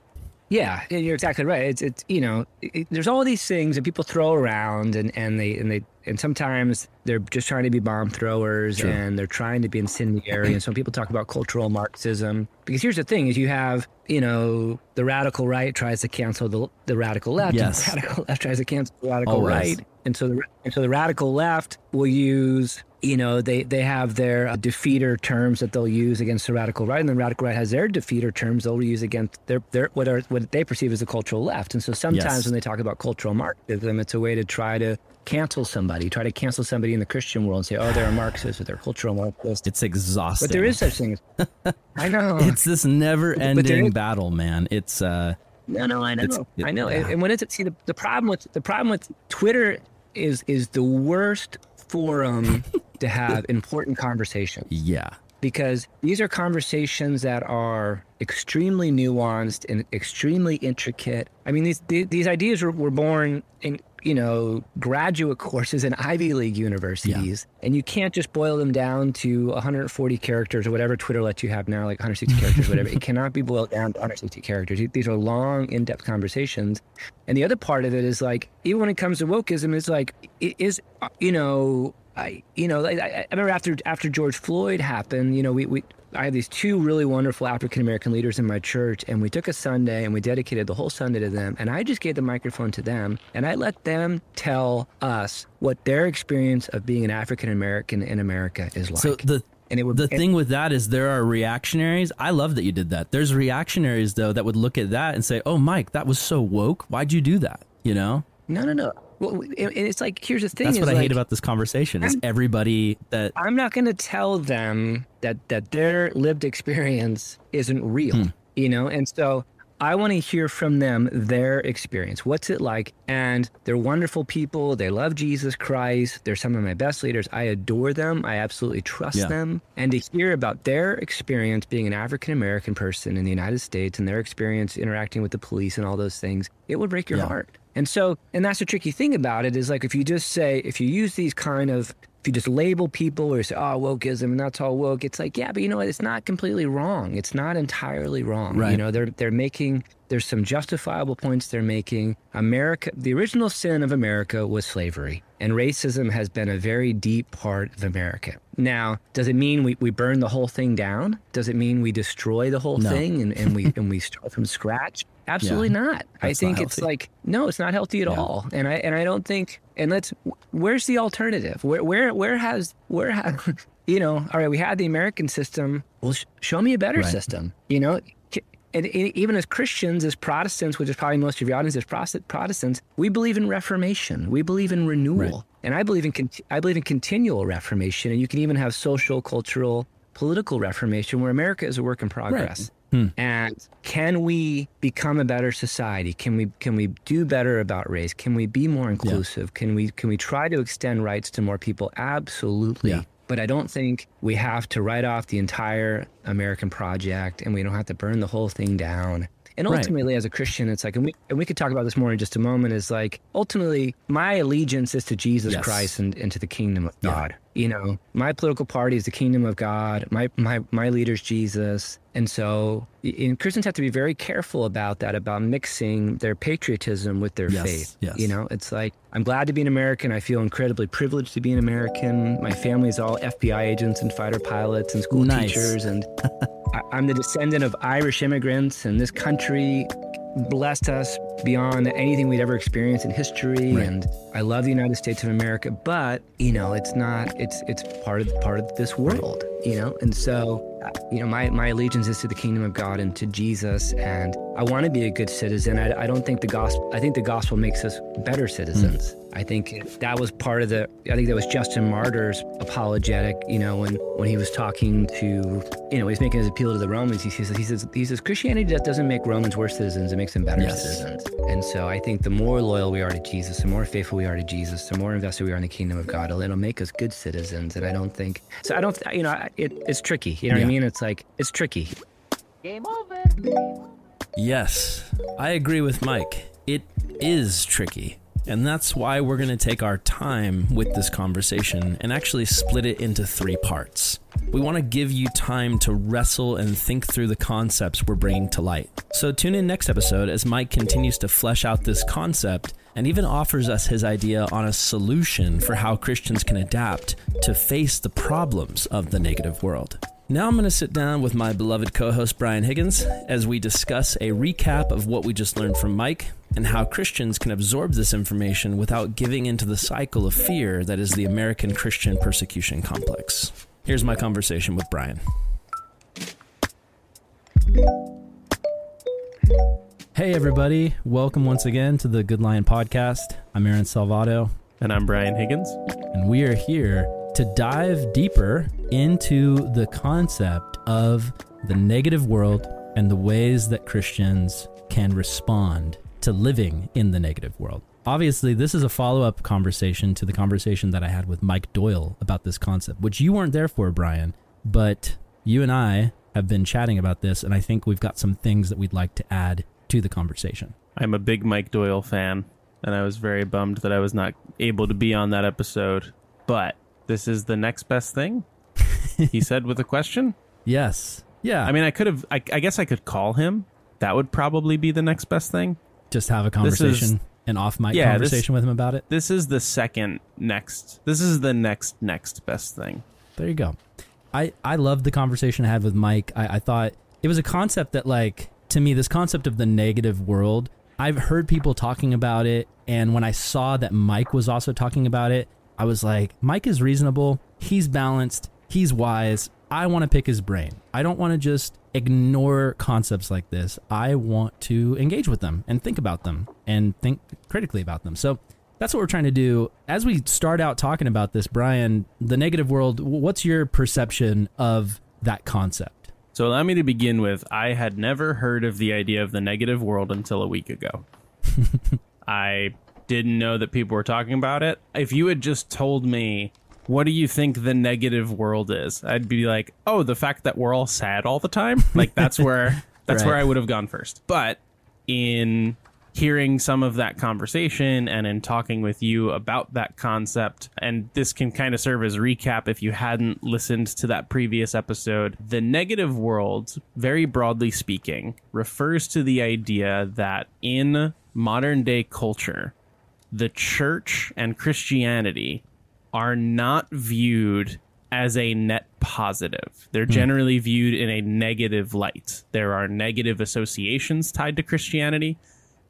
Yeah, you're exactly right. It's it's you know, it, there's all these things that people throw around, and and they and they and sometimes they're just trying to be bomb throwers, Sure. and they're trying to be incendiary. and so people talk about cultural Marxism because here's the thing: is you have you know the radical right tries to cancel the the radical left, Yes. and the radical left tries to cancel the radical Always. right, and so the and so the radical left will use you know they they have their uh, defeater terms that they'll use against the radical right and the radical right has their defeater terms they'll use against their their what are what they perceive as the cultural left and so sometimes Yes. when they talk about cultural marxism it's a way to try to cancel somebody try to cancel somebody in the christian world and say oh they're a marxist or they're cultural marxist It's exhausting. but there is such thing as i know <laughs> It's this never-ending battle, man. It's uh, No, no, I know, it- I know. yeah. And, and when it's see the, the problem with the problem with Twitter is is the worst forum to have important conversations yeah, because these are conversations that are extremely nuanced and extremely intricate. I mean, these these, these ideas were, were born in you know graduate courses in Ivy League universities, and you can't just boil them down to 140 characters or whatever Twitter lets you have now, like 160 characters, whatever. It cannot be boiled down to 160 characters. These are long, in-depth conversations. And the other part of it is like, even when it comes to wokeism, it's like, it is you know. I, you know, I, I remember after after George Floyd happened, you know, we, we I had these two really wonderful African American leaders in my church, and we took a Sunday and we dedicated the whole Sunday to them. And I just gave the microphone to them, and I let them tell us what their experience of being an African American in America is like. So the and it would the and- thing with that is there are reactionaries. I love that you did that. There's reactionaries though that would look at that and say, "Oh, Mike, that was so woke. Why'd you do that?" You know, no, no, no. Well, and it's like here's the thing. that's what I like, hate about this conversation. Is I'm- everybody that I'm not going to tell them that that their lived experience isn't real, Hmm. you know. And so I want to hear from them their experience. What's it like? And they're wonderful people. They love Jesus Christ. They're some of my best leaders. I adore them. I absolutely trust Yeah. them. And to hear about their experience being an African American person in the United States and their experience interacting with the police and all those things, it would break your Yeah. heart. And so, and that's the tricky thing about it is like if you just say, if you use these kind of, if you just label people or say, oh, wokeism and that's all woke, it's like, yeah, but you know what? It's not completely wrong. It's not entirely wrong. You know, they're, they're making, there's some justifiable points they're making. America, the original sin of America was slavery, and racism has been a very deep part of America. Now, does it mean we, we burn the whole thing down? Does it mean we destroy the whole No. thing and, and we <laughs> and we start from scratch? Absolutely not. I That's not think it's like no, it's not healthy at Yeah. all. And I and I don't think. And let's. Where's the alternative? Where where where has where has <laughs> you know? All right, we had the American system. Well, sh- show me a better Right. system. You know. And even as Christians, as Protestants, which is probably most of your audience is Protest- Protestants, we believe in reformation. We believe in renewal, Right. And I believe in I believe in continual reformation. And you can even have social, cultural, political reformation, where America is a work in progress. Hmm. And can we become a better society? Can we can we do better about race? Can we be more inclusive? Can we can we try to extend rights to more people? Absolutely. Yeah. But I don't think we have to write off the entire American project and we don't have to burn the whole thing down. And Right. ultimately, as a Christian, it's like, and we, and we could talk about this more in just a moment, is like, ultimately, my allegiance is to Jesus Yes. Christ and, and to the kingdom of Yeah. God. You know, my political party is the kingdom of God. My, my, my leader's Jesus. And so and Christians have to be very careful about that, about mixing their patriotism with their Yes, faith. yes. You know, it's like, I'm glad to be an American. I feel incredibly privileged to be an American. My family's all FBI agents and fighter pilots and school Nice. teachers. And <laughs> I, I'm the descendant of Irish immigrants, and this country blessed us beyond anything we'd ever experienced in history. Right. And I love the United States of America, but you know, it's not. It's it's part of part of this world. You know, and so you know, my my allegiance is to the kingdom of God and to Jesus, and I want to be a good citizen. I, I don't think the gospel. I think the gospel makes us better citizens. I think that was part of the. I think that was Justin Martyr's apologetic. You know, when when he was talking to, you know, he's making his appeal to the Romans. He says he says he says Christianity doesn't make Romans worse citizens. It makes them better Yes. citizens. And so I think the more loyal we are to Jesus, the more faithful we are to Jesus, the more invested we are in the kingdom of God. It'll, it'll make us good citizens. And I don't think so. I don't. You know, it, it's tricky. You know what I mean? It's like it's tricky. Game over. Yes, I agree with Mike. It is tricky. And that's why we're going to take our time with this conversation and actually split it into three parts. We want to give you time to wrestle and think through the concepts we're bringing to light. So tune in next episode as Mike continues to flesh out this concept and even offers us his idea on a solution for how Christians can adapt to face the problems of the negative world. Now I'm going to sit down with my beloved co host Brian Higgins as we discuss a recap of what we just learned from Mike and how Christians can absorb this information without giving into the cycle of fear that is the American Christian persecution complex. Here's my conversation with Brian. Hey, everybody. Welcome once again to the Good Lion Podcast. I'm Aaron Salvato, And I'm Brian Higgins. and we are here to dive deeper into the concept of the negative world and the ways that Christians can respond to living in the negative world. Obviously, this is a follow up conversation to the conversation that I had with Mike Doyle about this concept, which you weren't there for, Brian, but you and I have been chatting about this, and I think we've got some things that we'd like to add to the conversation. I'm a big Mike Doyle fan, and I was very bummed that I was not able to be on that episode. But this is the next best thing, he said with a question. <laughs> Yes. Yeah. I mean, I could have, I, I guess I could call him. That would probably be the next best thing. just have a This is- conversation, an off mic Yeah, this- conversation with him about it. This is the second next. This is the next next best thing. There you go. I, I loved the conversation I had with Mike. I, I thought it was a concept that, like, to me, this concept of the negative world, I've heard people talking about it. And when I saw that Mike was also talking about it, I was like, Mike is reasonable. He's balanced. He's wise. I want to pick his brain. I don't want to just ignore concepts like this. I want to engage with them and think about them and think critically about them. So that's what we're trying to do. As we start out talking about this, Brian, the negative world, what's your perception of that concept? So allow me to begin with I had never heard of the idea of the negative world until a week ago. <laughs> I didn't know that people were talking about it. If you had just told me, what do you think the negative world is? I'd be like, oh, the fact that we're all sad all the time. Like that's <laughs> where that's where I would have gone first. But in hearing some of that conversation and in talking with you about that concept, and this can kind of serve as recap if you hadn't listened to that previous episode. The negative world, very broadly speaking, refers to the idea that in modern day culture, the church and Christianity are not viewed as a net positive. They're hmm. generally viewed in a negative light. There are negative associations tied to Christianity.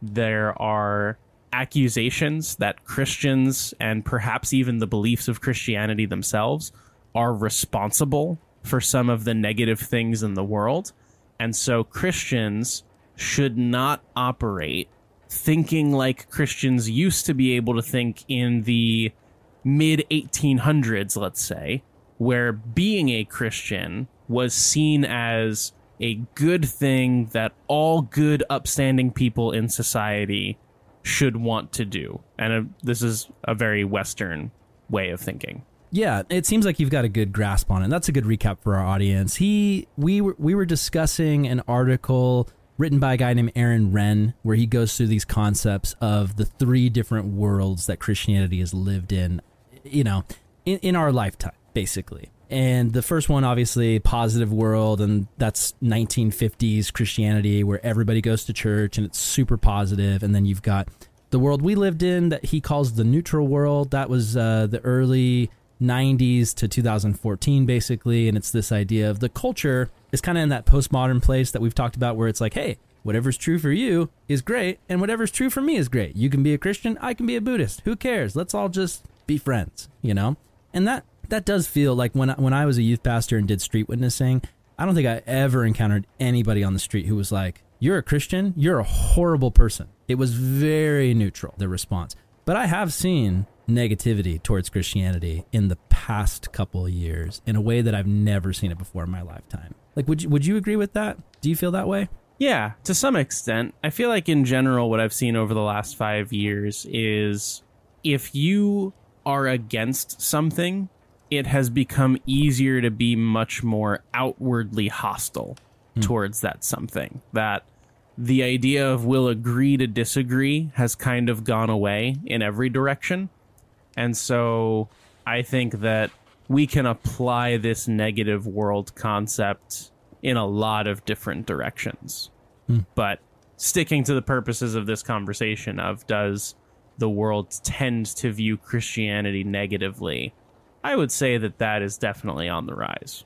There are accusations that Christians and perhaps even the beliefs of Christianity themselves are responsible for some of the negative things in the world. And so Christians should not operate thinking like Christians used to be able to think in the mid 1800s, let's say, where being a Christian was seen as a good thing that all good, upstanding people in society should want to do. And uh, this is a very Western way of thinking. Yeah, it seems like you've got a good grasp on it. That's a good recap for our audience. He we were we were discussing an article written by a guy named Aaron Renn where he goes through these concepts of the three different worlds that Christianity has lived in, you know, in, in our lifetime, basically. And the first one, obviously, positive world, and that's 1950s Christianity, where everybody goes to church and it's super positive. And then you've got the world we lived in that he calls the neutral world. That was uh, the early 90s to 2014, basically. And it's this idea of the culture is kind of in that postmodern place that we've talked about, where it's like, hey, whatever's true for you is great, and whatever's true for me is great. You can be a Christian, I can be a Buddhist. Who cares? Let's all just be friends, you know? And that that does feel like when I, when I was a youth pastor and did street witnessing, I don't think I ever encountered anybody on the street who was like, "You're a Christian, you're a horrible person." It was very neutral the response. But I have seen negativity towards Christianity in the past couple of years in a way that I've never seen it before in my lifetime. Like would you would you agree with that? Do you feel that way? Yeah, to some extent. I feel like in general, what I've seen over the last five years is if you are against something, it has become easier to be much more outwardly hostile hmm. towards that something. That the idea of we'll agree to disagree has kind of gone away in every direction. And so I think that we can apply this negative world concept in a lot of different directions. Hmm. But sticking to the purposes of this conversation of does the world tends to view Christianity negatively? I would say that that is definitely on the rise.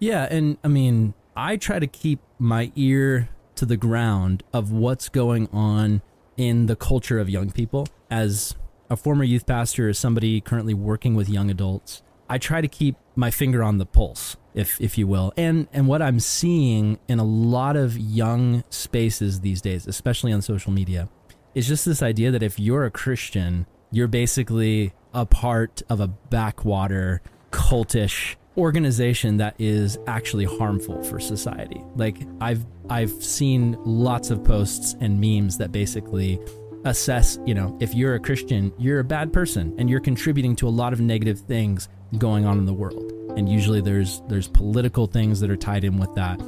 Yeah, and I mean, I try to keep my ear to the ground of what's going on in the culture of young people. As a former youth pastor, as somebody currently working with young adults, I try to keep my finger on the pulse, if if you will. And and what I'm seeing in a lot of young spaces these days, especially on social media, is just this idea that if you're a Christian, you're basically a part of a backwater cultish organization that is actually harmful for society. Like I've I've seen lots of posts and memes that basically assess, you know, if you're a Christian, you're a bad person and you're contributing to a lot of negative things going on in the world. And usually there's there's political things that are tied in with that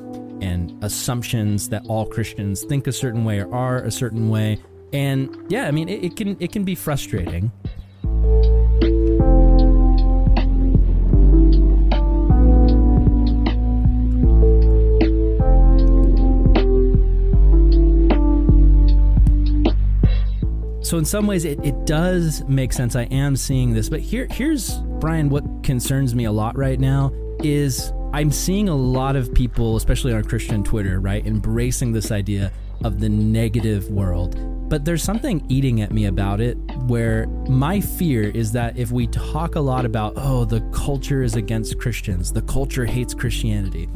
and assumptions that all Christians think a certain way or are a certain way. And yeah, I mean it, it can it can be frustrating. So in some ways it, it does make sense. I am seeing this. But here here's Brian, what concerns me a lot right now is I'm seeing a lot of people, especially on Christian Twitter, right, embracing this idea of the negative world. But there's something eating at me about it where my fear is that if we talk a lot about, oh, the culture is against Christians, the culture hates Christianity,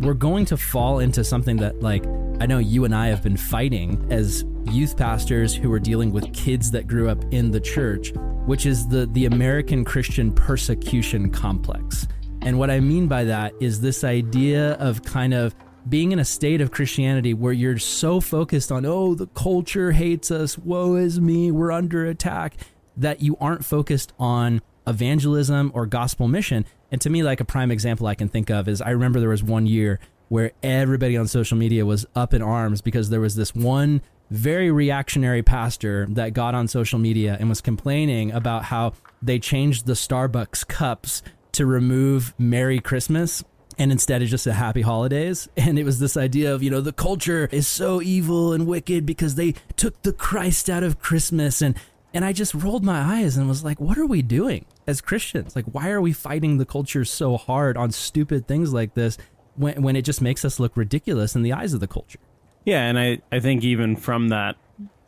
we're going to fall into something that like I know you and I have been fighting as youth pastors who are dealing with kids that grew up in the church, which is the the American Christian persecution complex. And what I mean by that is this idea of kind of being in a state of Christianity where you're so focused on, oh, the culture hates us, woe is me, we're under attack, that you aren't focused on evangelism or gospel mission. And to me, like a prime example I can think of is I remember there was one year where everybody on social media was up in arms because there was this one very reactionary pastor that got on social media and was complaining about how they changed the Starbucks cups to remove Merry Christmas and instead it's just a happy holidays. <laughs> And it was this idea of, you know, the culture is so evil and wicked because they took the Christ out of Christmas. And, and I just rolled my eyes and was like, what are we doing as Christians? Like, why are we fighting the culture so hard on stupid things like this when, when it just makes us look ridiculous in the eyes of the culture? Yeah, and I, I think even from that,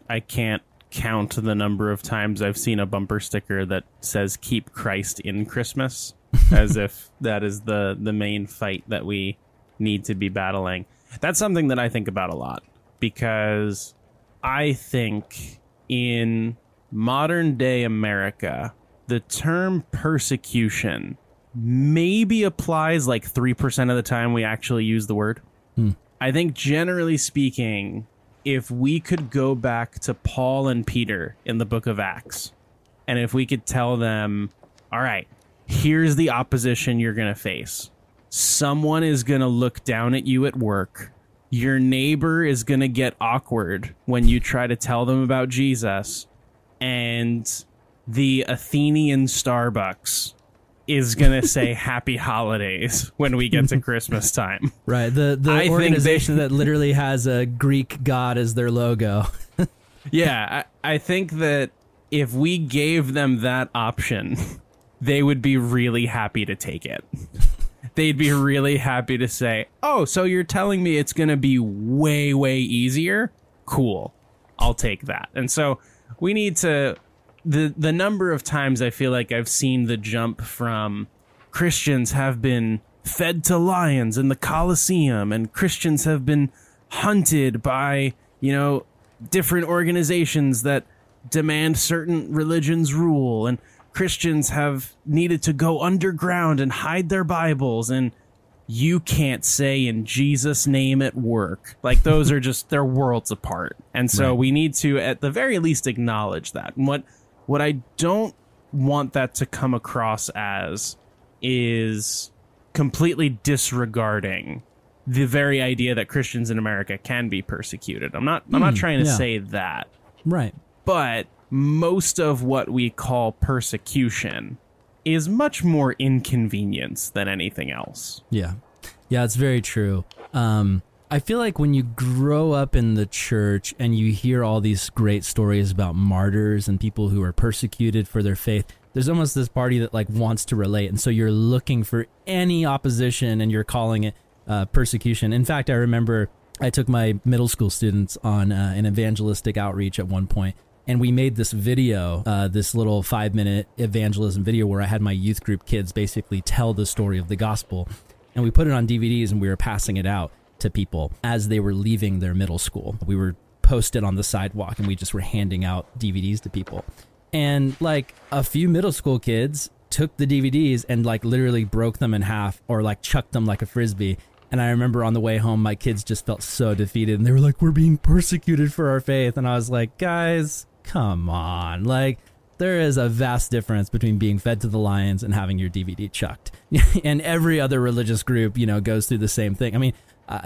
I can't count the number of times I've seen a bumper sticker that says "Keep Christ in Christmas," as if that is the the main fight that we need to be battling. That's something that I think about a lot because I think in modern day America, the term persecution maybe applies like 3% of the time we actually use the word. Hmm. I think generally speaking, if we could go back to Paul and Peter in the book of Acts, and if we could tell them, all right, here's the opposition you're going to face. Someone is going to look down at you at work. Your neighbor is going to get awkward when you try to tell them about Jesus. And the Athenian Starbucks is going <laughs> to say happy holidays when we get to <laughs> Christmas time. Right. The the I think they- organization <laughs> that literally has a Greek god as their logo. Yeah, I, I think that if we gave them that option, they would be really happy to take it. <laughs> They'd be really happy to say, "Oh, so you're telling me it's going to be way way easier? Cool. I'll take that." And so we need to the the number of times I feel like I've seen the jump from Christians have been fed to lions in the Colosseum and Christians have been hunted by, you know, different organizations that demand certain religions rule and Christians have needed to go underground and hide their Bibles and you can't say in Jesus name at work. Like those are just they're worlds apart. And so Right. we need to at the very least acknowledge that. And what what I don't want that to come across as is completely disregarding the very idea that Christians in America can be persecuted. I'm not I'm not hmm. trying to yeah. say that right. but most of what we call persecution is much more inconvenience than anything else. Yeah. Yeah, it's very true. Um, I feel like when you grow up in the church and you hear all these great stories about martyrs and people who are persecuted for their faith, there's almost this party that like wants to relate, and so you're looking for any opposition and you're calling it uh, persecution. In fact, I remember I took my middle school students on uh, an evangelistic outreach at one point, and we made this video, uh, this little five minute evangelism video where I had my youth group kids basically tell the story of the gospel. And we put it on DVDs and we were passing it out to people as they were leaving their middle school. We were posted on the sidewalk and we just were handing out DVDs to people. And like a few middle school kids took the DVDs and like literally broke them in half or like chucked them like a frisbee. And I remember on the way home, my kids just felt so defeated and they were like, We're being persecuted for our faith. And I was like, Guys, come on. Like, there is a vast difference between being fed to the lions and having your DVD chucked. <laughs> and every other religious group, you know, goes through the same thing. I mean,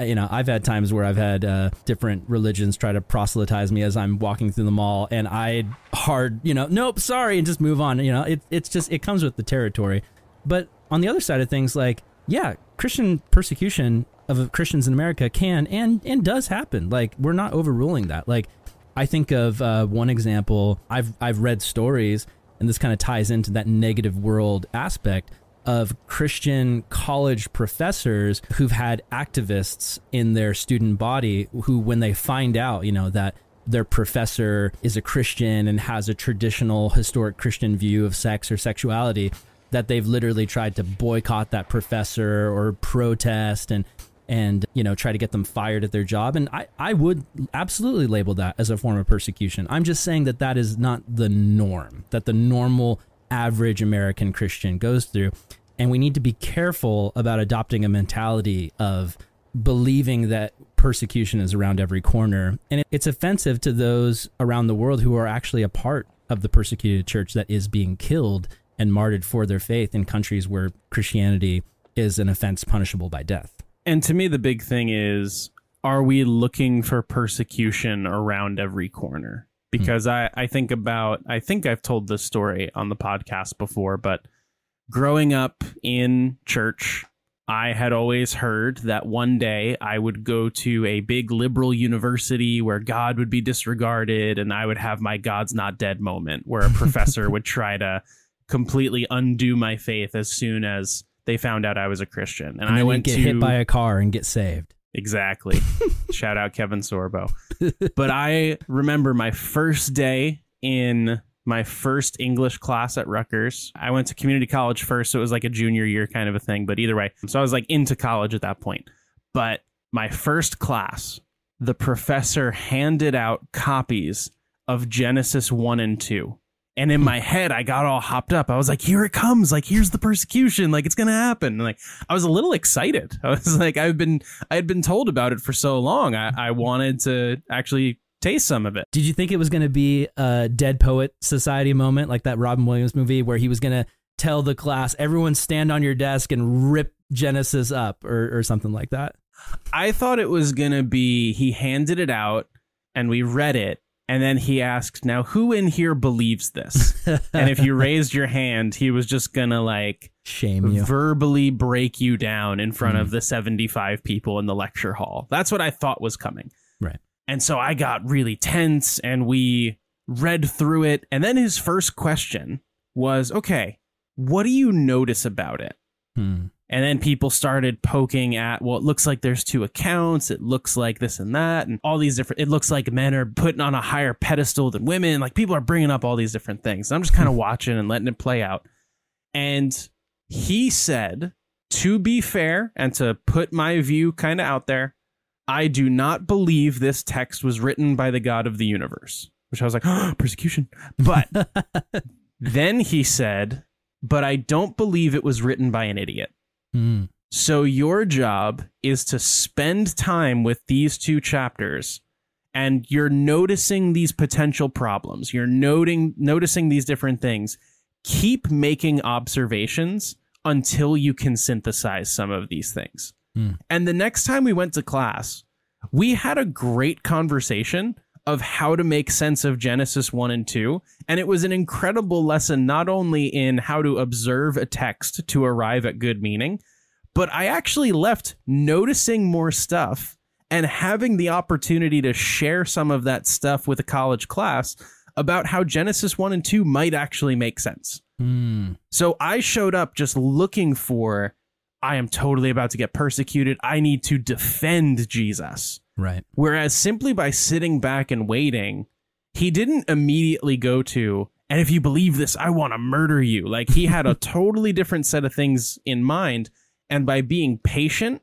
you know, I've had times where I've had uh, different religions try to proselytize me as I'm walking through the mall, and I hard, you know, nope, sorry, and just move on. You know, it, it's just it comes with the territory. But on the other side of things, like yeah, Christian persecution of Christians in America can and and does happen. Like we're not overruling that. Like I think of uh, one example. I've I've read stories, and this kind of ties into that negative world aspect of Christian college professors who've had activists in their student body who, when they find out, you know, that their professor is a Christian and has a traditional historic Christian view of sex or sexuality, that they've literally tried to boycott that professor or protest and and you know try to get them fired at their job and I, I would absolutely label that as a form of persecution i'm just saying that that is not the norm that the normal average american christian goes through And we need to be careful about adopting a mentality of believing that persecution is around every corner. And it- it's offensive to those around the world who are actually a part of the persecuted church that is being killed and martyred for their faith in countries where Christianity is an offense punishable by death. And to me, the big thing is are we looking for persecution around every corner? Hmm. Because I, I think about, I think I've told this story on the podcast before, but growing up in church, I had always heard that one day I would go to a big liberal university where God would be disregarded and I would have my God's not dead moment where a <laughs> professor would try to completely undo my faith as soon as they found out I was a Christian. And, And I went get to hit by a car and get saved. Exactly. <laughs> Shout out Kevin Sorbo. <laughs> but I remember my first day in my first English class at Rutgers. I went to community college first, so it was like a junior year kind of a thing. But either way, so I was like into college at that point. But my first class, the professor handed out copies of Genesis 1 and 2. And in hmm. my head, I got all hopped up. I was like, here it comes. Like, here's the persecution. Like, it's going to happen. And like, I was a little excited. <laughs> I was like, I've been, I had been told about it for so long. I, I wanted to actually taste some of it. Did you think it was going to be a Dead Poet Society moment like that Robin Williams movie where he was going to tell the class, everyone stand on your desk and rip Genesis up or, or something like that? I thought it was going to be, he handed it out and we read it. And then he asked, now who in here believes this? <laughs> and if you raised your hand, he was just going to like Shame you. verbally break you down in front of the 75 people in the lecture hall. That's what I thought was coming. Right. And so I got really tense and we read through it. And then his first question was, okay, what do you notice about it? Hmm. And then people started poking at, well, it looks like there's two accounts. It looks like this and that, and all these different. It looks like men are putting on a higher pedestal than women. Like people are bringing up all these different things. And I'm just kind of <laughs> watching and letting it play out. And he said, to be fair and to put my view kind of out there, I do not believe this text was written by the God of the universe. Which I was like, <gasps> persecution. But <laughs> then he said, but I don't believe it was written by an idiot. Hmm. So your job is to spend time with these two chapters and you're noticing these potential problems. You're noting noticing these different things. Keep making observations until you can synthesize some of these things. Hmm. And the next time we went to class, we had a great conversation of how to make sense of Genesis 1 and 2. And it was an incredible lesson, not only in how to observe a text to arrive at good meaning, but I actually left noticing more stuff and having the opportunity to share some of that stuff with a college class about how Genesis 1 and 2 might actually make sense. Hmm. So I showed up just looking for I am totally about to get persecuted. I need to defend Jesus. Right. Whereas simply by sitting back and waiting, he didn't immediately go to, and if you believe this, I want to murder you. Like he had a <laughs> totally different set of things in mind. And by being patient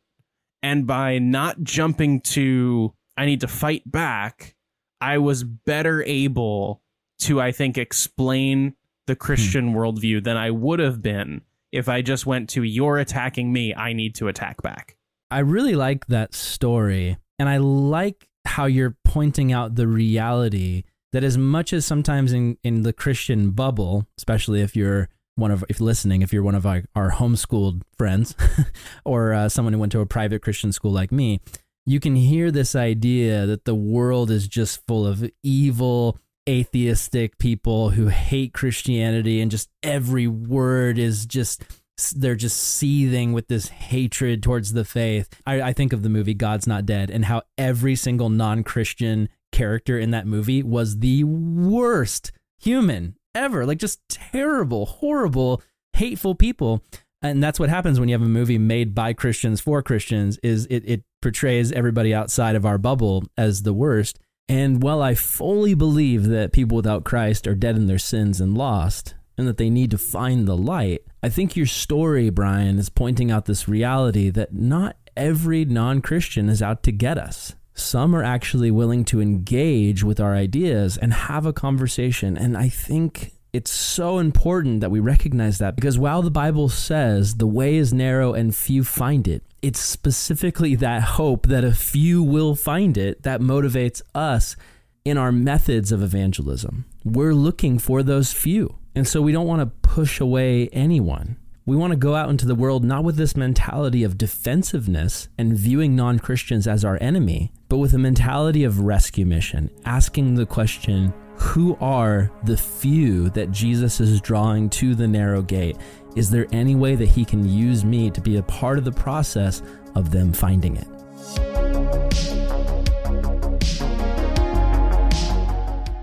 and by not jumping to, I need to fight back, I was better able to, I think, explain the hmm. Christian worldview than I would have been if I just went to, you're attacking me, I need to attack back. I really like that story. And I like how you're pointing out the reality that as much as sometimes in, in the Christian bubble, especially if you're one of, if listening, if you're one of our, our homeschooled friends <laughs> or uh, someone who went to a private Christian school like me, you can hear this idea that the world is just full of evil, atheistic people who hate Christianity and just every word is just they're just seething with this hatred towards the faith. I, I think of the movie God's Not Dead and how every single non Christian character in that movie was the worst human ever. Like just terrible, horrible, hateful people. And that's what happens when you have a movie made by Christians for Christians is it, it portrays everybody outside of our bubble as the worst. And while I fully believe that people without Christ are dead in their sins and lost, and that they need to find the light, I think your story, Brian, is pointing out this reality that not every non Christian is out to get us. Some are actually willing to engage with our ideas and have a conversation. And I think It's so important that we recognize that because while the Bible says the way is narrow and few find it, it's specifically that hope that a few will find it that motivates us in our methods of evangelism. We're looking for those few. And so we don't want to push away anyone. We want to go out into the world not with this mentality of defensiveness and viewing non Christians as our enemy, but with a mentality of rescue mission, asking the question who are the few that Jesus is drawing to the narrow gate? Is there any way that he can use me to be a part of the process of them finding it?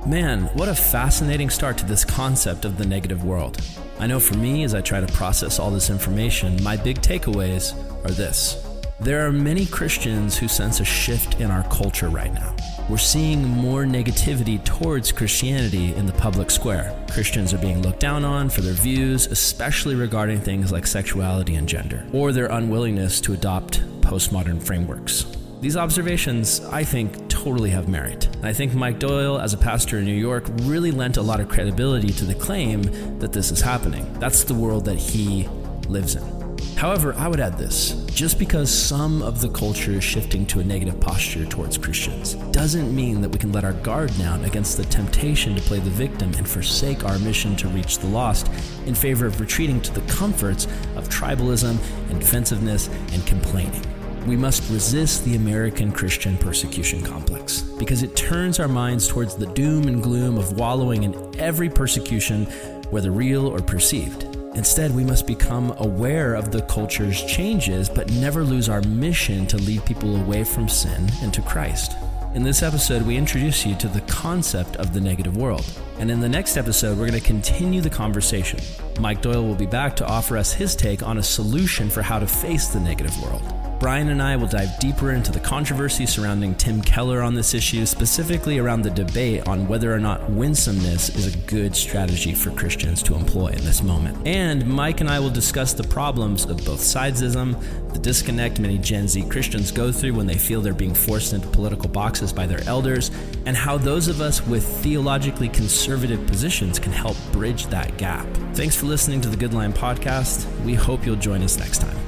Man, what a fascinating start to this concept of the negative world. I know for me, as I try to process all this information, my big takeaways are this. There are many Christians who sense a shift in our culture right now. We're seeing more negativity towards Christianity in the public square. Christians are being looked down on for their views, especially regarding things like sexuality and gender, or their unwillingness to adopt postmodern frameworks. These observations, I think, totally have merit. I think Mike Doyle, as a pastor in New York, really lent a lot of credibility to the claim that this is happening. That's the world that he lives in. However, I would add this just because some of the culture is shifting to a negative posture towards Christians doesn't mean that we can let our guard down against the temptation to play the victim and forsake our mission to reach the lost in favor of retreating to the comforts of tribalism and defensiveness and complaining we must resist the American Christian persecution complex because it turns our minds towards the doom and gloom of wallowing in every persecution, whether real or perceived. Instead, we must become aware of the culture's changes, but never lose our mission to lead people away from sin and to Christ. In this episode, we introduce you to the concept of the negative world. And in the next episode, we're going to continue the conversation. Mike Doyle will be back to offer us his take on a solution for how to face the negative world. Brian and I will dive deeper into the controversy surrounding Tim Keller on this issue, specifically around the debate on whether or not winsomeness is a good strategy for Christians to employ in this moment. And Mike and I will discuss the problems of both sidesism, the disconnect many Gen Z Christians go through when they feel they're being forced into political boxes by their elders, and how those of us with theologically conservative positions can help bridge that gap. Thanks for listening to the Good Lion podcast. We hope you'll join us next time.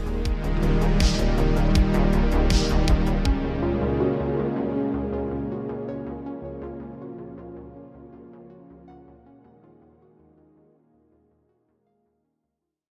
Thank you.